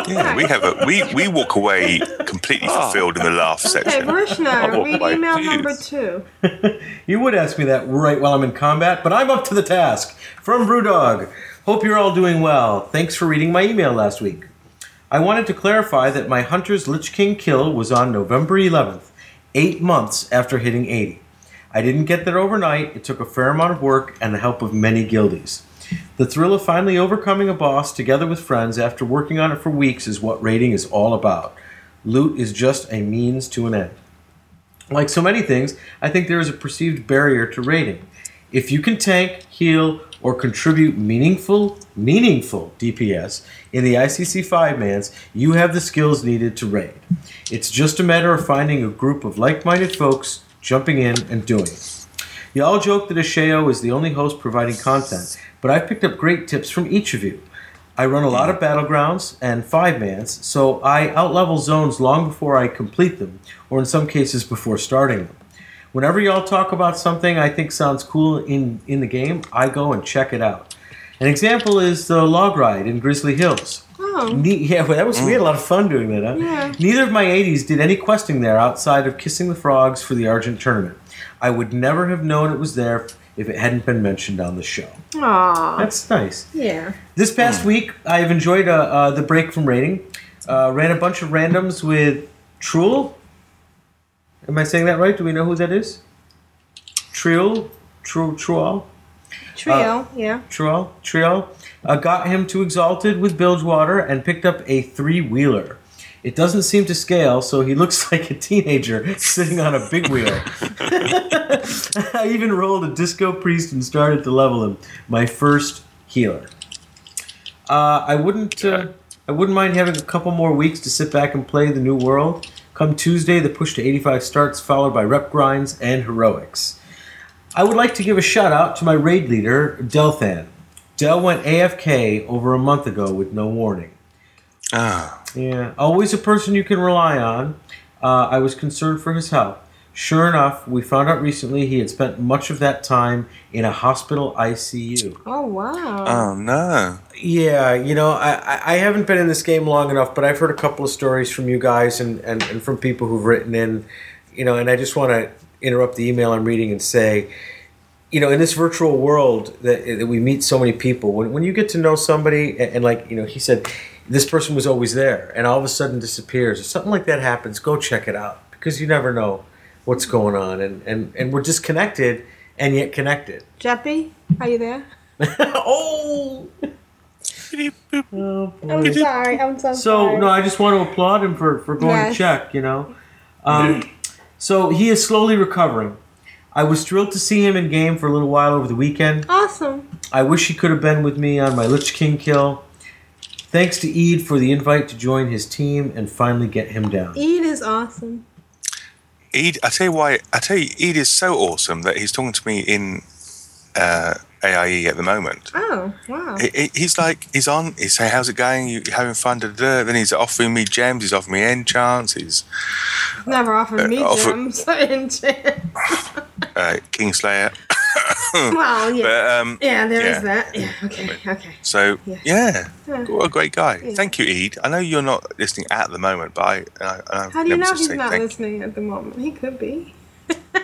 Yeah, we have a we we walk away completely Oh. fulfilled in the laugh Okay, section. Vrishna, read my email geez. number two. You would ask me that right while I'm in combat, but I'm up to the task. From Brewdog. Hope you're all doing well. Thanks for reading my email last week. I wanted to clarify that my Hunter's Lich King kill was on November 11th, eight months after hitting 80. I didn't get there overnight. It took a fair amount of work and the help of many guildies. The thrill of finally overcoming a boss together with friends after working on it for weeks is what raiding is all about. Loot is just a means to an end. Like so many things, I think there is a perceived barrier to raiding. If you can tank, heal, or contribute meaningful, meaningful DPS in the ICC 5 mans, you have the skills needed to raid. It's just a matter of finding a group of like minded folks, jumping in, and doing it. Y'all joke that Ashayo is the only host providing content, but I've picked up great tips from each of you. I run a lot of battlegrounds and five mans, so I outlevel zones long before I complete them, or in some cases before starting them. Whenever y'all talk about something I think sounds cool in, in the game, I go and check it out. An example is the log ride in Grizzly Hills. Oh, Ne- yeah, well, that was we had a lot of fun doing that. Huh? Yeah. Neither of my 80s did any questing there outside of kissing the frogs for the Argent tournament. I would never have known it was there if it hadn't been mentioned on the show. aw, That's nice. yeah. This past week, I've enjoyed uh, uh, the break from rating. Uh, ran a bunch of randoms with Truel. Am I saying that right? Do we know who that is? Truel? Tru Truel? Trio, yeah. Truel? Truel? Uh, got him to Exalted with Bilgewater and picked up a three wheeler. It doesn't seem to scale, so he looks like a teenager sitting on a big wheel. I even rolled a disco priest and started to level him. My first healer. Uh, I wouldn't. Uh, I wouldn't mind having a couple more weeks to sit back and play the new world. Come Tuesday, the push to 85 starts, followed by rep grinds and heroics. I would like to give a shout out to my raid leader, Delthan. Del went AFK over a month ago with no warning. Ah, Yeah, always a person you can rely on. Uh, I was concerned for his health. Sure enough, we found out recently he had spent much of that time in a hospital ICU. Oh wow. oh no. Yeah, you know, I, I- I haven't been in this game long enough, but I've heard a couple of stories from you guys and, and, and from people who've written in, you know, and I just want to interrupt the email I'm reading and say, you know, in this virtual world that, that we meet so many people, when, when you get to know somebody, and, and like, you know, he said, this person was always there and all of a sudden disappears, if something like that happens, go check it out because you never know what's going on. And, and, and we're disconnected and yet connected. Jeppy, are you there? oh! Oh. I'm sorry. I'm so, sorry. So sorry. no, I just want to applaud him for, for going Yes. to check. You know, um, so he is slowly recovering. I was thrilled to see him in game for a little while over the weekend. Awesome. I wish he could have been with me on my Lich King kill. Thanks to Eid for the invite to join his team and finally get him down. Eid is awesome. Ed, I tell you why. I tell you, Ed is so awesome that he's talking to me in uh, AIE at the moment. Oh wow. He- he- He's like, he's on. He's saying, "How's it going? You you having fun?" Da, da, da. Then he's offering me gems. He's offering me enchants. He's Never offered me Uh, offer- gems in chance. uh, Kingslayer. Well, yeah. But, um, yeah, there is yeah. that. Yeah. Okay. Okay. So Yeah. yeah, what a great guy. Thank you, Ed. I know you're not listening at the moment, but I, I, I How do you know he's not listening at the moment? He could be.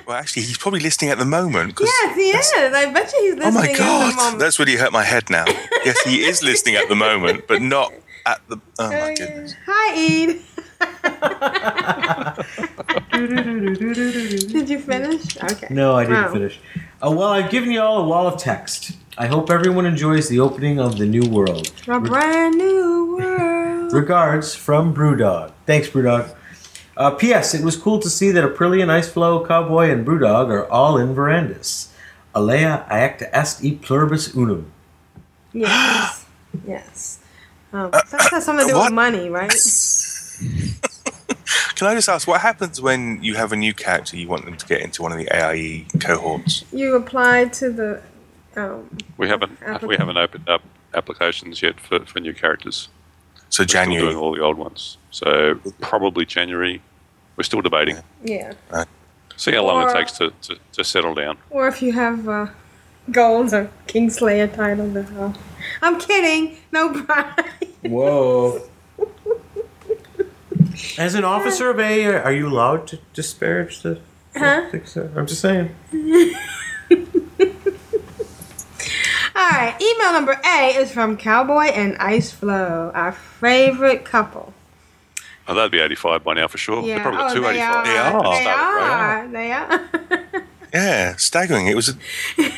Well, actually, he's probably listening at the moment. 'cause- Yes, he is. I bet you he's listening. Oh listening my at the god, moment. that's really hurt my head now. yes, he is listening at the moment, but not at the. Oh my goodness. Hi, Ed. Did you finish? Okay. No, I didn't Wow. finish. Uh, well, I've given you all a wall of text. I hope everyone enjoys the opening of the new world. A brand new world. Regards from Brewdog. Thanks, Brewdog. Uh, P.S. It was cool to see that Aprillian Iceflow, Cowboy, and Brewdog are all in Verandis. Alea acta est e pluribus unum. Yes. yes. Um, that has something to do what? with money, right? Can I just ask, what happens when you have a new character you want them to get into one of the AIE cohorts? You apply to the. Um, We haven't we haven't opened up applications yet for, for new characters. So We're still January. doing all the old ones. So probably January. We're still debating. yeah. See how long Or- it takes to, to, to settle down. Or if you have uh, gold or Kingslayer title. to have. I'm kidding. No pride. Whoa. As an officer of A, are you allowed to disparage the. Huh? I'm just saying. All right. Email number A is from Cowboy and Ice Flow, our favorite couple. Oh, that'd be 85 by now for sure. Yeah. They've probably got oh, two they 85. are. They are. They Started, right? are. They are. Yeah, staggering. It was a, it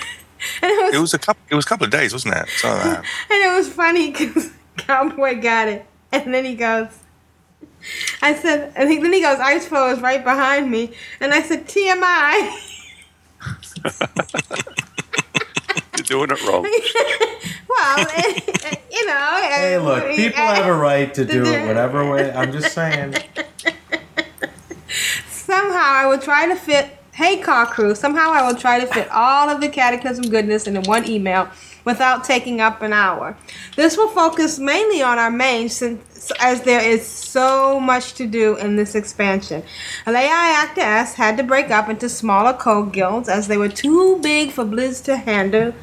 was it was a couple. It was a couple of days, wasn't it? Something like that. And it was funny because Cowboy got it. And then he goes, I said, and think then he goes, Ice Flow is right behind me. And I said, TMI. You're doing it wrong. well, eh, eh, you know. Eh, hey, look, people have a right to do it whatever way. I'm just saying. Somehow I will try to fit, hey, car crew, somehow I will try to fit all of the Cataclysm goodness into one email without taking up an hour. This will focus mainly on our main since as there is so much to do in this expansion. Alea Iacta Est had to break up into smaller code guilds as they were too big for Blizz to handle.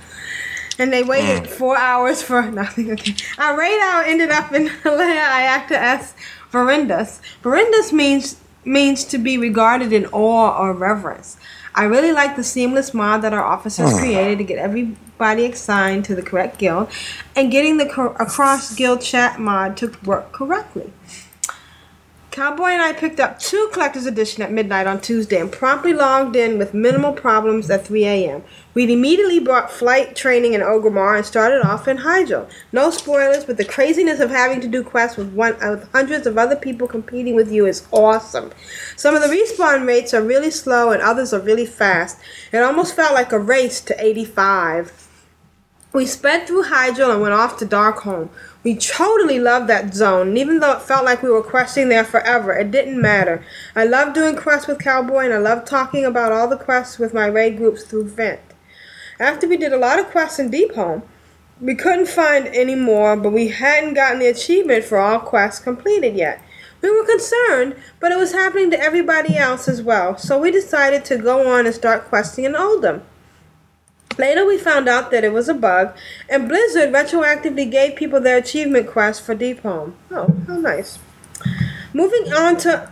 And they waited mm. four hours for nothing. Okay. Our raid hour ended up in Alea Iacta Est Verindus. Verindus means means to be regarded in awe or reverence. I really like the seamless mod that our officers mm. created to get everybody assigned to the correct guild, and getting the cor- across guild chat mod to work correctly. Cowboy and I picked up two collector's edition at midnight on Tuesday and promptly logged in with minimal problems at 3 a.m. We'd immediately brought flight training in Orgrimmar and started off in Hyjal. No spoilers, but the craziness of having to do quests with one with hundreds of other people competing with you is awesome. Some of the respawn rates are really slow and others are really fast. It almost felt like a race to 85. We sped through Hyjal and went off to Darkholm. We totally loved that zone, even though it felt like we were questing there forever, it didn't matter. I love doing quests with Cowboy, and I love talking about all the quests with my raid groups through Vent. After we did a lot of quests in Deepholm, we couldn't find any more, but we hadn't gotten the achievement for all quests completed yet. We were concerned, but it was happening to everybody else as well, so we decided to go on and start questing in Uldum. Later, we found out that it was a bug, and Blizzard retroactively gave people their achievement quest for Deepholm. Oh, how nice. Moving on to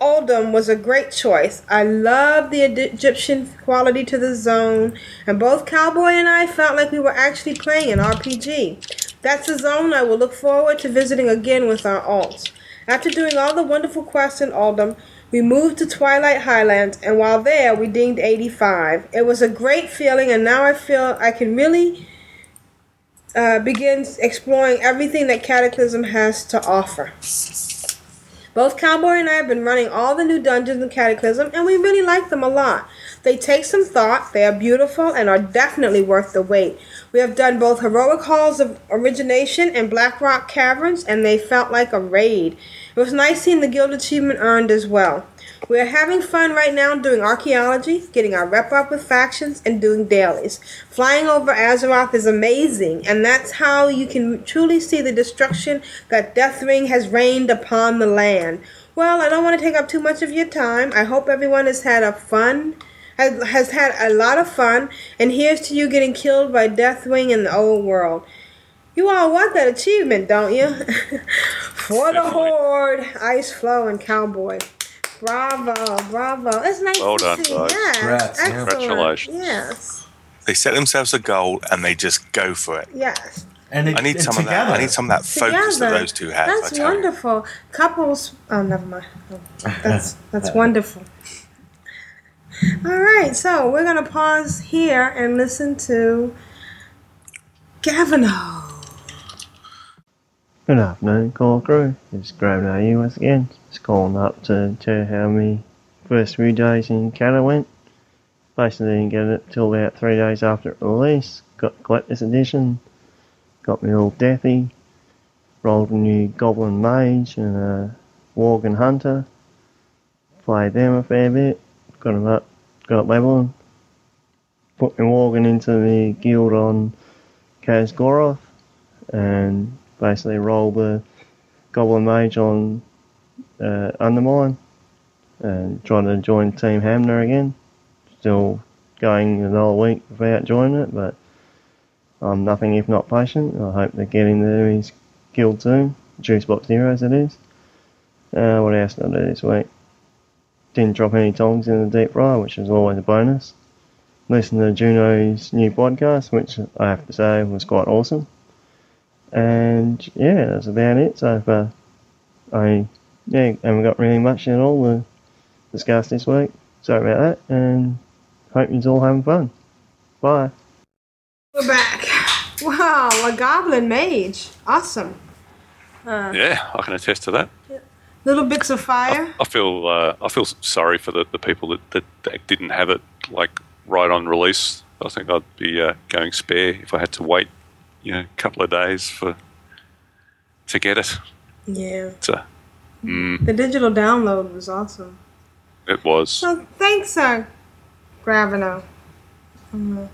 Uldum was a great choice. I love the Egyptian quality to the zone, and both Cowboy and I felt like we were actually playing an RPG. That's a zone I will look forward to visiting again with our alts. After doing all the wonderful quests in Uldum, we moved to Twilight Highlands, and while there, we dinged 85. It was a great feeling, and now I feel I can really uh, begin exploring everything that Cataclysm has to offer. Both Cowboy and I have been running all the new dungeons in Cataclysm, and we really like them a lot. They take some thought, they are beautiful, and are definitely worth the wait. We have done both Heroic Halls of Origination and Blackrock Caverns, and they felt like a raid. It was nice seeing the guild achievement earned as well. We are having fun right now doing archaeology, getting our rep up with factions, and doing dailies. Flying over Azeroth is amazing, and that's how you can truly see the destruction that Deathwing has rained upon the land. Well, I don't want to take up too much of your time. I hope everyone has had a fun, has, has had a lot of fun, and here's to you getting killed by Deathwing in the old world. You all want that achievement, don't you? For the Horde, Ice Flow, and Cowboy. Bravo, bravo. It's nice Well to done, see. guys. Yes, Congrats, yeah. excellent. Congratulations. Yes, They set themselves a goal and they just go for it. yes. And it, I need and some of that. I need some of that focus that Together. those two have. That's I tell you. wonderful. Couples. Oh, never mind. Oh, That's that's wonderful. All right, so we're gonna pause here and listen to Gavino. Good afternoon, call crew. It's Graham here once again. Just calling up to tell you how my first few days in Canada went. Basically didn't get it till about three days after it released. Got collector's edition. Got me all deathy. Rolled a new Goblin Mage and a Worgen Hunter. Played them a fair bit. Got them up, got up leveling. Put my Worgen into the guild on Khaz'goroth and basically roll the Goblin Mage on uh, Undermine and trying to join Team Hamner again. Still going another week without joining it, but I'm nothing if not patient. I hope to get into his guild soon. Juicebox Heroes, it is. Uh, what else did I do this week? Didn't drop any tongs in the deep fryer, which is always a bonus. Listened to Juno's new podcast, which I have to say was quite awesome. And yeah, that's about it so far. I yeah, haven't got really much at all to discuss this week. Sorry about that, and hope you're all having fun. Bye. We're back. Wow, a Goblin Mage. Awesome. Uh, Yeah, I can attest to that. Little bits of fire. I feel uh, I feel sorry for the, the people that, that, that didn't have it like right on release. I think I'd be uh, going spare if I had to wait, you know, a couple of days for to get it. Yeah. So, mm, The digital download was awesome. it was. So thanks, uh, Gravino. Um,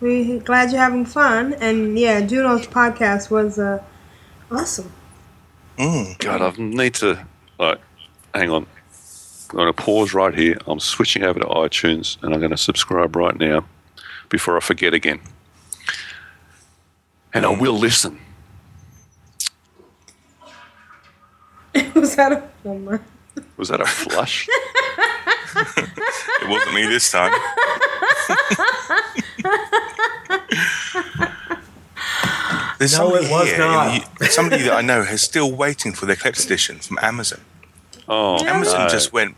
we glad you're having fun, and yeah, Juno's podcast was uh, awesome. Mm. God, I need to. Like, hang on. I'm going to pause right here. I'm switching over to iTunes and I'm going to subscribe right now before I forget again. And I will listen. was that a. Was that a flush? It wasn't me this time. There's No, somebody it was here, not. in the- somebody that I know is still waiting for their collector's edition from Amazon. Oh, Amazon no. just went.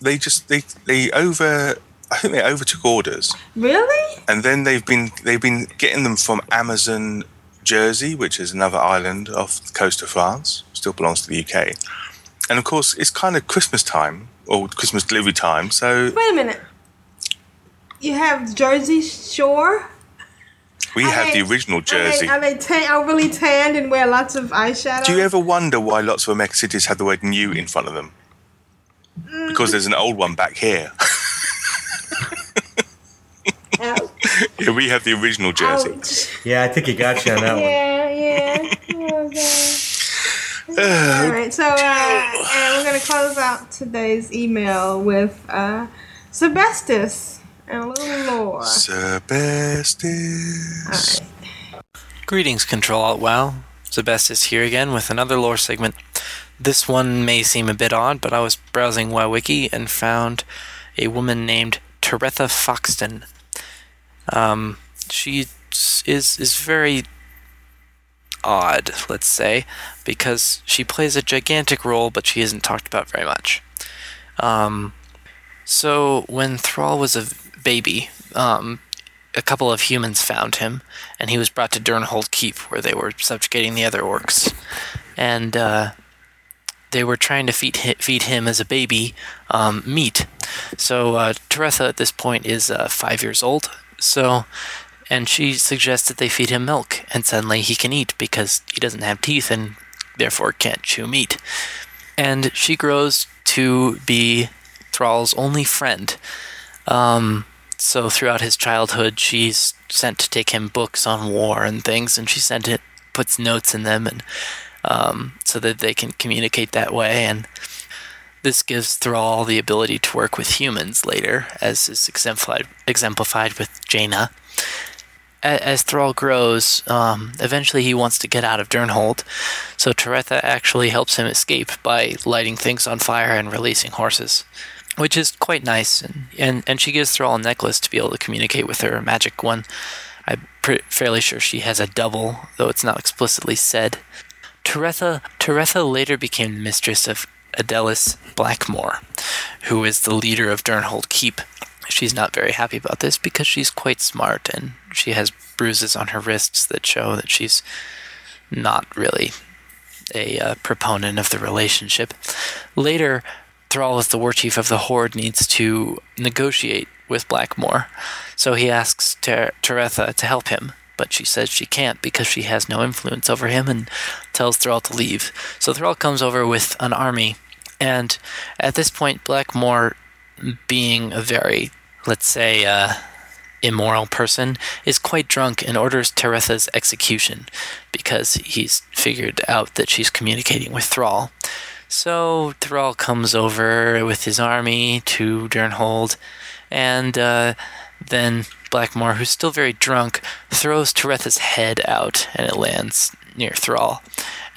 They just they they over. I think they overtook orders, Really? and then they've been they've been getting them from Amazon Jersey, which is another island off the coast of France, still belongs to the UK. And of course, it's kind of Christmas time or Christmas delivery time, so Wait a minute. You have Jersey Shore. We Are have the original jersey. are they tan, are really tanned and wear lots of eyeshadow? Do you ever wonder why lots of American cities have the word new in front of them? Mm. Because there's an old one back here. Ouch. yeah, we have the original jersey. Ouch. Yeah, I think he got you on that one. Yeah, yeah. Oh, God. All right, so uh, and we're gonna close out today's email with uh, Sebestus and a little lore. Sebestus. Greetings, Control Alt WoW. Sebestus here again with another lore segment. This one may seem a bit odd, but I was browsing WoWWiki and found a woman named Teretha Foxton. Um, she is is very odd, let's say, because she plays a gigantic role, but she isn't talked about very much. Um, so when Thrall was a baby, um, a couple of humans found him, and he was brought to Durnholde Keep, where they were subjugating the other orcs, and uh, they were trying to feed feed him as a baby um, meat. So uh, at this point is uh, five years old. So, and she suggests that they feed him milk, and suddenly he can eat because he doesn't have teeth and therefore can't chew meat. And she grows to be Thrall's only friend. Um, so throughout his childhood, she's sent to take him books on war and things, and she sent it, puts notes in them, and um, so that they can communicate that way. And this gives Thrall the ability to work with humans later, as is exemplified, exemplified with Jaina. As Thrall grows, um, eventually he wants to get out of Durnholde, so Taretha actually helps him escape by lighting things on fire and releasing horses which is quite nice. And, and, and she gives Thrall a necklace to be able to communicate with her magic one. I'm fairly sure she has a double, though it's not explicitly said. Taretha, Taretha later became the mistress of Aedelas Blackmoore, who is the leader of Durnholde Keep. She's not very happy about this because she's quite smart and she has bruises on her wrists that show that she's not really a uh, proponent of the relationship. Later, Thrall, as the war chief of the Horde, needs to negotiate with Blackmoore. So he asks Ter- Taretha to help him, but she says she can't because she has no influence over him and tells Thrall to leave. So Thrall comes over with an army, and at this point, Blackmoore, being a very, let's say, uh, immoral person, is quite drunk and orders Taretha's execution because he's figured out that she's communicating with Thrall. So Thrall comes over with his army to Durnholde, and uh, then Blackmoore, who's still very drunk, throws Taretha's head out, and it lands near Thrall.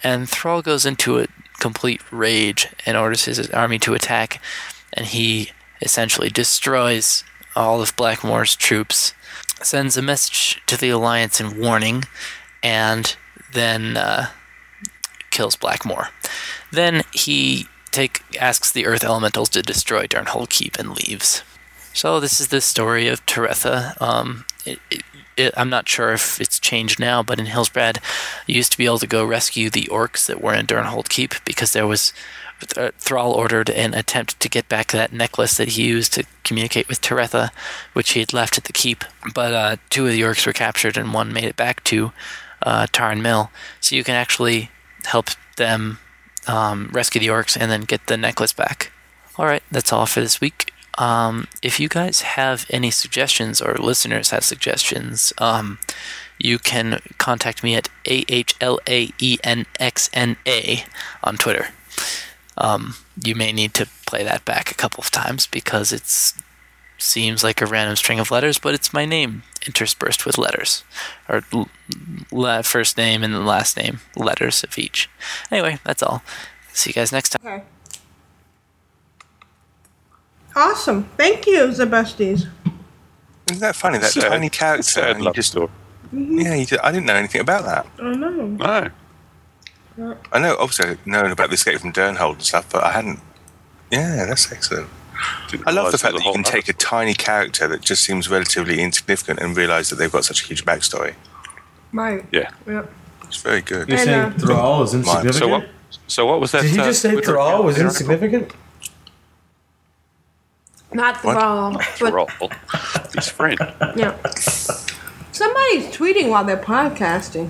And Thrall goes into a complete rage and orders his army to attack, and he essentially destroys all of Blackmoore's troops, sends a message to the Alliance in warning, and then uh, kills Blackmoore. Then he take asks the Earth Elementals to destroy Darnhold Keep and leaves. So this is the story of Taretha. Um, it, it, it, I'm not sure if it's changed now, but in Hillsbrad, you used to be able to go rescue the orcs that were in Durnholde Keep because there was uh, Thrall ordered an attempt to get back that necklace that he used to communicate with Taretha, which he had left at the keep. But uh, two of the orcs were captured, and one made it back to uh, Tarren Mill. So you can actually help them um, rescue the orcs and then get the necklace back. All right, that's all for this week. Um, if you guys have any suggestions or listeners have suggestions, um, you can contact me at A H L A E N X N A on Twitter. Um, you may need to play that back a couple of times because it seems like a random string of letters, but it's my name interspersed with letters, or first name and last name letters of each. Anyway, that's all. See you guys next time. Okay. Awesome. Thank you, Zebestes. Isn't that funny? That Sad- tiny character. sad and you love just, story. Yeah, you just, I didn't know anything about that. I know. No. I know, obviously, I've known about the escape from Durnholde and stuff, but I hadn't. Yeah, that's excellent. Didn't I love the fact there that you can take a tiny character that just seems relatively insignificant and realize that they've got such a huge backstory. Right. Yeah. Yep. It's very good. You're And, saying uh, Thrall is insignificant? So what? So what was that? Did he uh, just say Twitter Thrall was there? insignificant? Not the What? ball. But, Thrall. His friend. yeah. Somebody's tweeting while they're podcasting.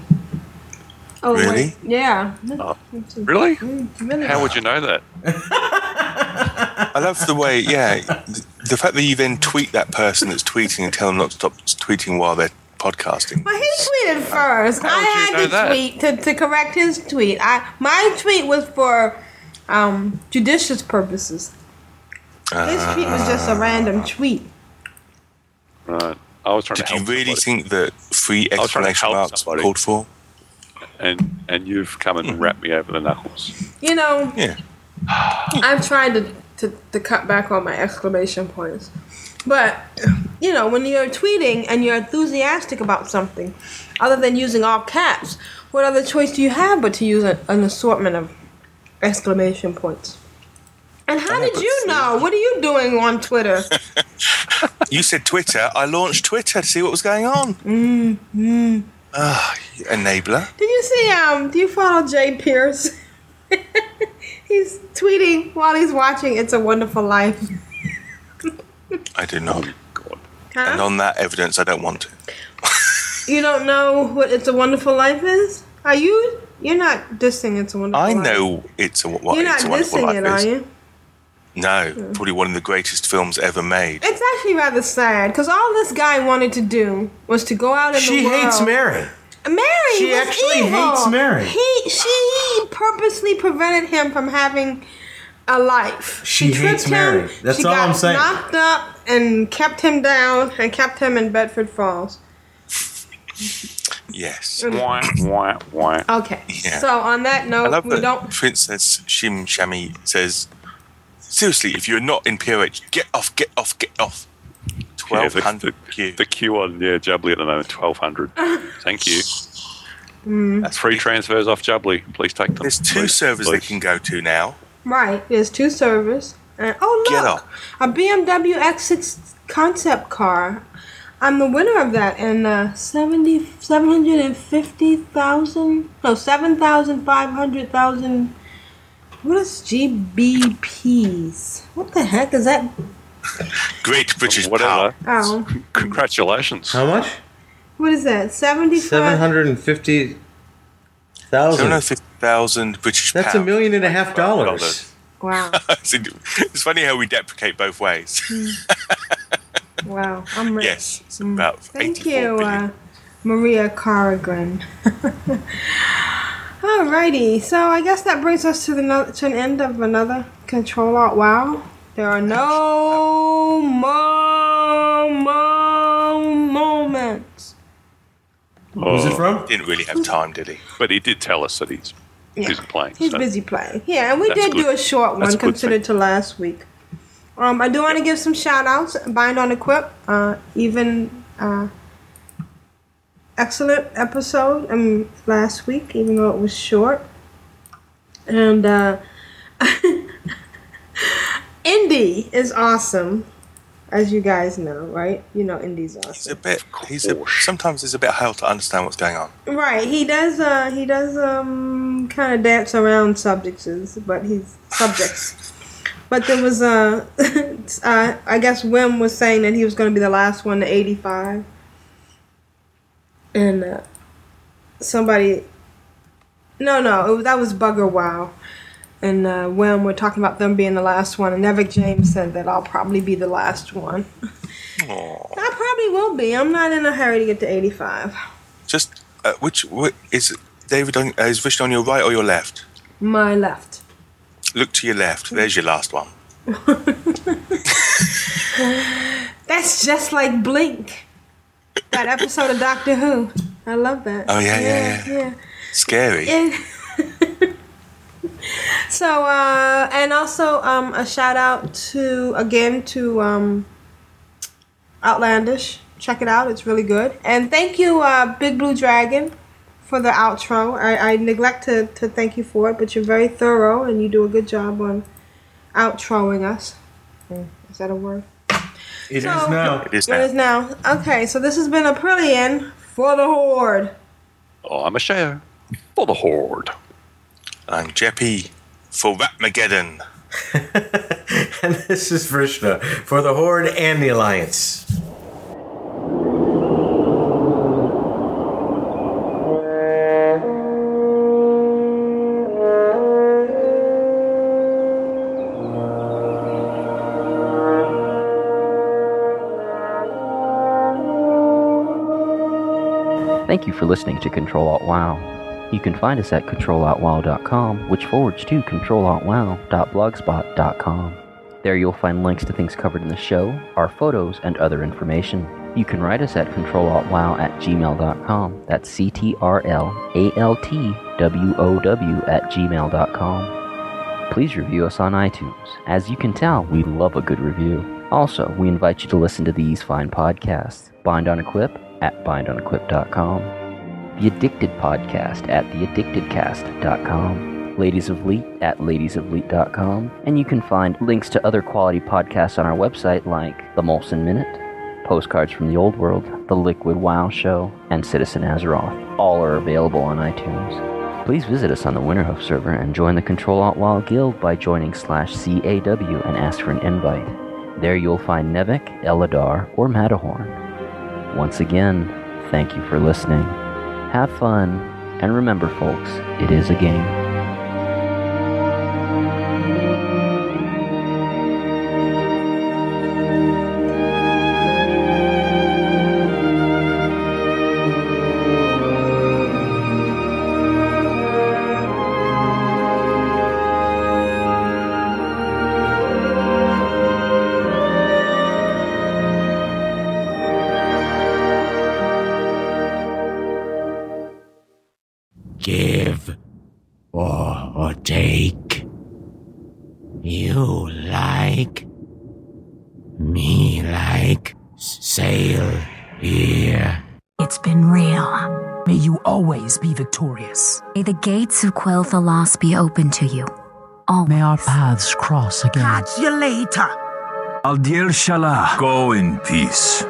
Oh, Really? wait. Yeah. Oh, really? really? How would you know that? I love the way, yeah, the, the fact that you then tweet that person that's tweeting and tell them not to stop tweeting while they're podcasting. Well, he tweeted first. How I would you had know to that? tweet to, to correct his tweet. I my tweet was for um, judicious purposes. His tweet was just a random tweet. Right. I was trying Did to you help really somebody. think that three I was trying to exclamation marks somebody. called for? And and you've come and mm-hmm. wrapped me over the knuckles. You know, Yeah. I've tried to, to, to cut back on my exclamation points. But, you know, when you're tweeting and you're enthusiastic about something, other than using all caps, what other choice do you have but to use a, an assortment of exclamation points? And how did you know? What are you doing on Twitter? You said Twitter. I launched Twitter to see what was going on. mm, mm. Ah, you enabler. Did you see, um, do you follow Jay Pierce? he's tweeting while he's watching It's a Wonderful Life. I do not. Huh? And on that evidence, I don't want to. You don't know what It's a Wonderful Life is? Are you? You're not dissing It's a Wonderful life? I Life. know it's a what You're it's not a wonderful dissing life it, are you? No, probably one of the greatest films ever made. It's actually rather sad because all this guy wanted to do was to go out in She the world. She hates Mary. Mary She was actually evil. hates Mary. He she purposely prevented him from having a life. She tricked hates Mary. him. That's she all got I'm saying. Knocked up and kept him down and kept him in Bedford Falls. Yes. Mm. Wah, wah, wah. Okay. Yeah. So on that I note, love we that don't. Princess Shim Shami says, seriously, if you're not in POH, get off, get off, get off. Yeah, the- 1200 the, the queue on yeah Jubbly at the moment twelve hundred. Thank you. Mm, That's free transfers off Jubbly. Please take them. There's two Please, servers they can go to now. right. There's two servers. And, oh Get look, a BMW X6 concept car. I'm the winner of that, and uh, 70, 750,000, no, 7,500,000. What is GBPs? What the heck is that? Great British Whatever. Oh, Congratulations. How much? what is that? 75? Seven hundred and fifty thousand. 750,000 British pounds. That's a million and a half dollars. Wow. it's funny how we deprecate both ways. Wow. I'm rich. yes, it's about Thank 84 you, uh, Maria Carrigan. Alrighty, so I guess that brings us to the no- to an end of another Control Alt Wow. There are no more, more moments. Who's it from? Didn't really have time, did he? But he did tell us that he's Yeah. busy playing. He's so- busy playing. Yeah, and we That's did do a short one a considered to last week. Um, I do want to give some shout outs. Bind on Equip, uh, even uh, excellent episode um, last week, even though it was short. And uh, Indy is awesome, as you guys know, right? You know Indy's awesome. He's a bit. He's a, sometimes it's a bit hard to understand what's going on. Right, he does. Uh, he does um kind of dance around subjects, but he's subjects. But there was uh, uh, I guess Wim was saying that he was going to be the last one to eighty five, and uh, somebody. No, no, was, that was Bugger Wow, and uh, Wim were talking about them being the last one, and Evic James said that I'll probably be the last one. Aw. I probably will be. I'm not in a hurry to get to eighty five. Just uh, which wh- is David? On, uh, is Vishnu on your right or your left? My left. Look to your left. There's your last one. That's just like Blink. That episode of Doctor Who. I love that. Oh, yeah, yeah, yeah. Scary. yeah. so, uh, and also um, a shout out to, again, to um, Outlandish. Check it out, it's really good. And thank you, uh, Big Blue Dragon, for the outro. I, I neglect to, to thank you for it, but you're very thorough and you do a good job on outroing us. Is that a word? It is So- now. It is now. is now. Okay, so this has been Aprillian for the Horde. Oh, I'm Ashayo for the horde. I'm Jeppy for Rapmageddon. and this is Vrishna for the Horde and the Alliance. You for listening to Control Alt Wow. You can find us at controlaltwow.com, which forwards to controlaltwow.blogspot.com. There you'll find links to things covered in the show, our photos, and other information. You can write us at controlaltwow at gmail.com. That's C T R L A L T W O W at gmail.com. Please review us on iTunes. As you can tell, we love a good review. Also, we invite you to listen to these fine podcasts Bind on Equip at bindonequip.com, The Addicted Podcast at theaddictedcast.com, Ladies of Leet at ladiesofleet.com, and you can find links to other quality podcasts on our website like The Molson Minute, Postcards from the Old World, The Liquid Wow Show, and Citizen Azeroth. All are available on iTunes. Please visit us on the Winterhoof server and join the Control Alt Wild Guild by joining slash CAW and ask for an invite. There you'll find Nevik, Eladar, or Matterhorn. Once again, thank you for listening. Have fun, and remember, folks, it is a game. Gates of Quel'Thalas be open to you. Always. May our paths cross again. Catch you later. Aldir Shalah. Go in peace.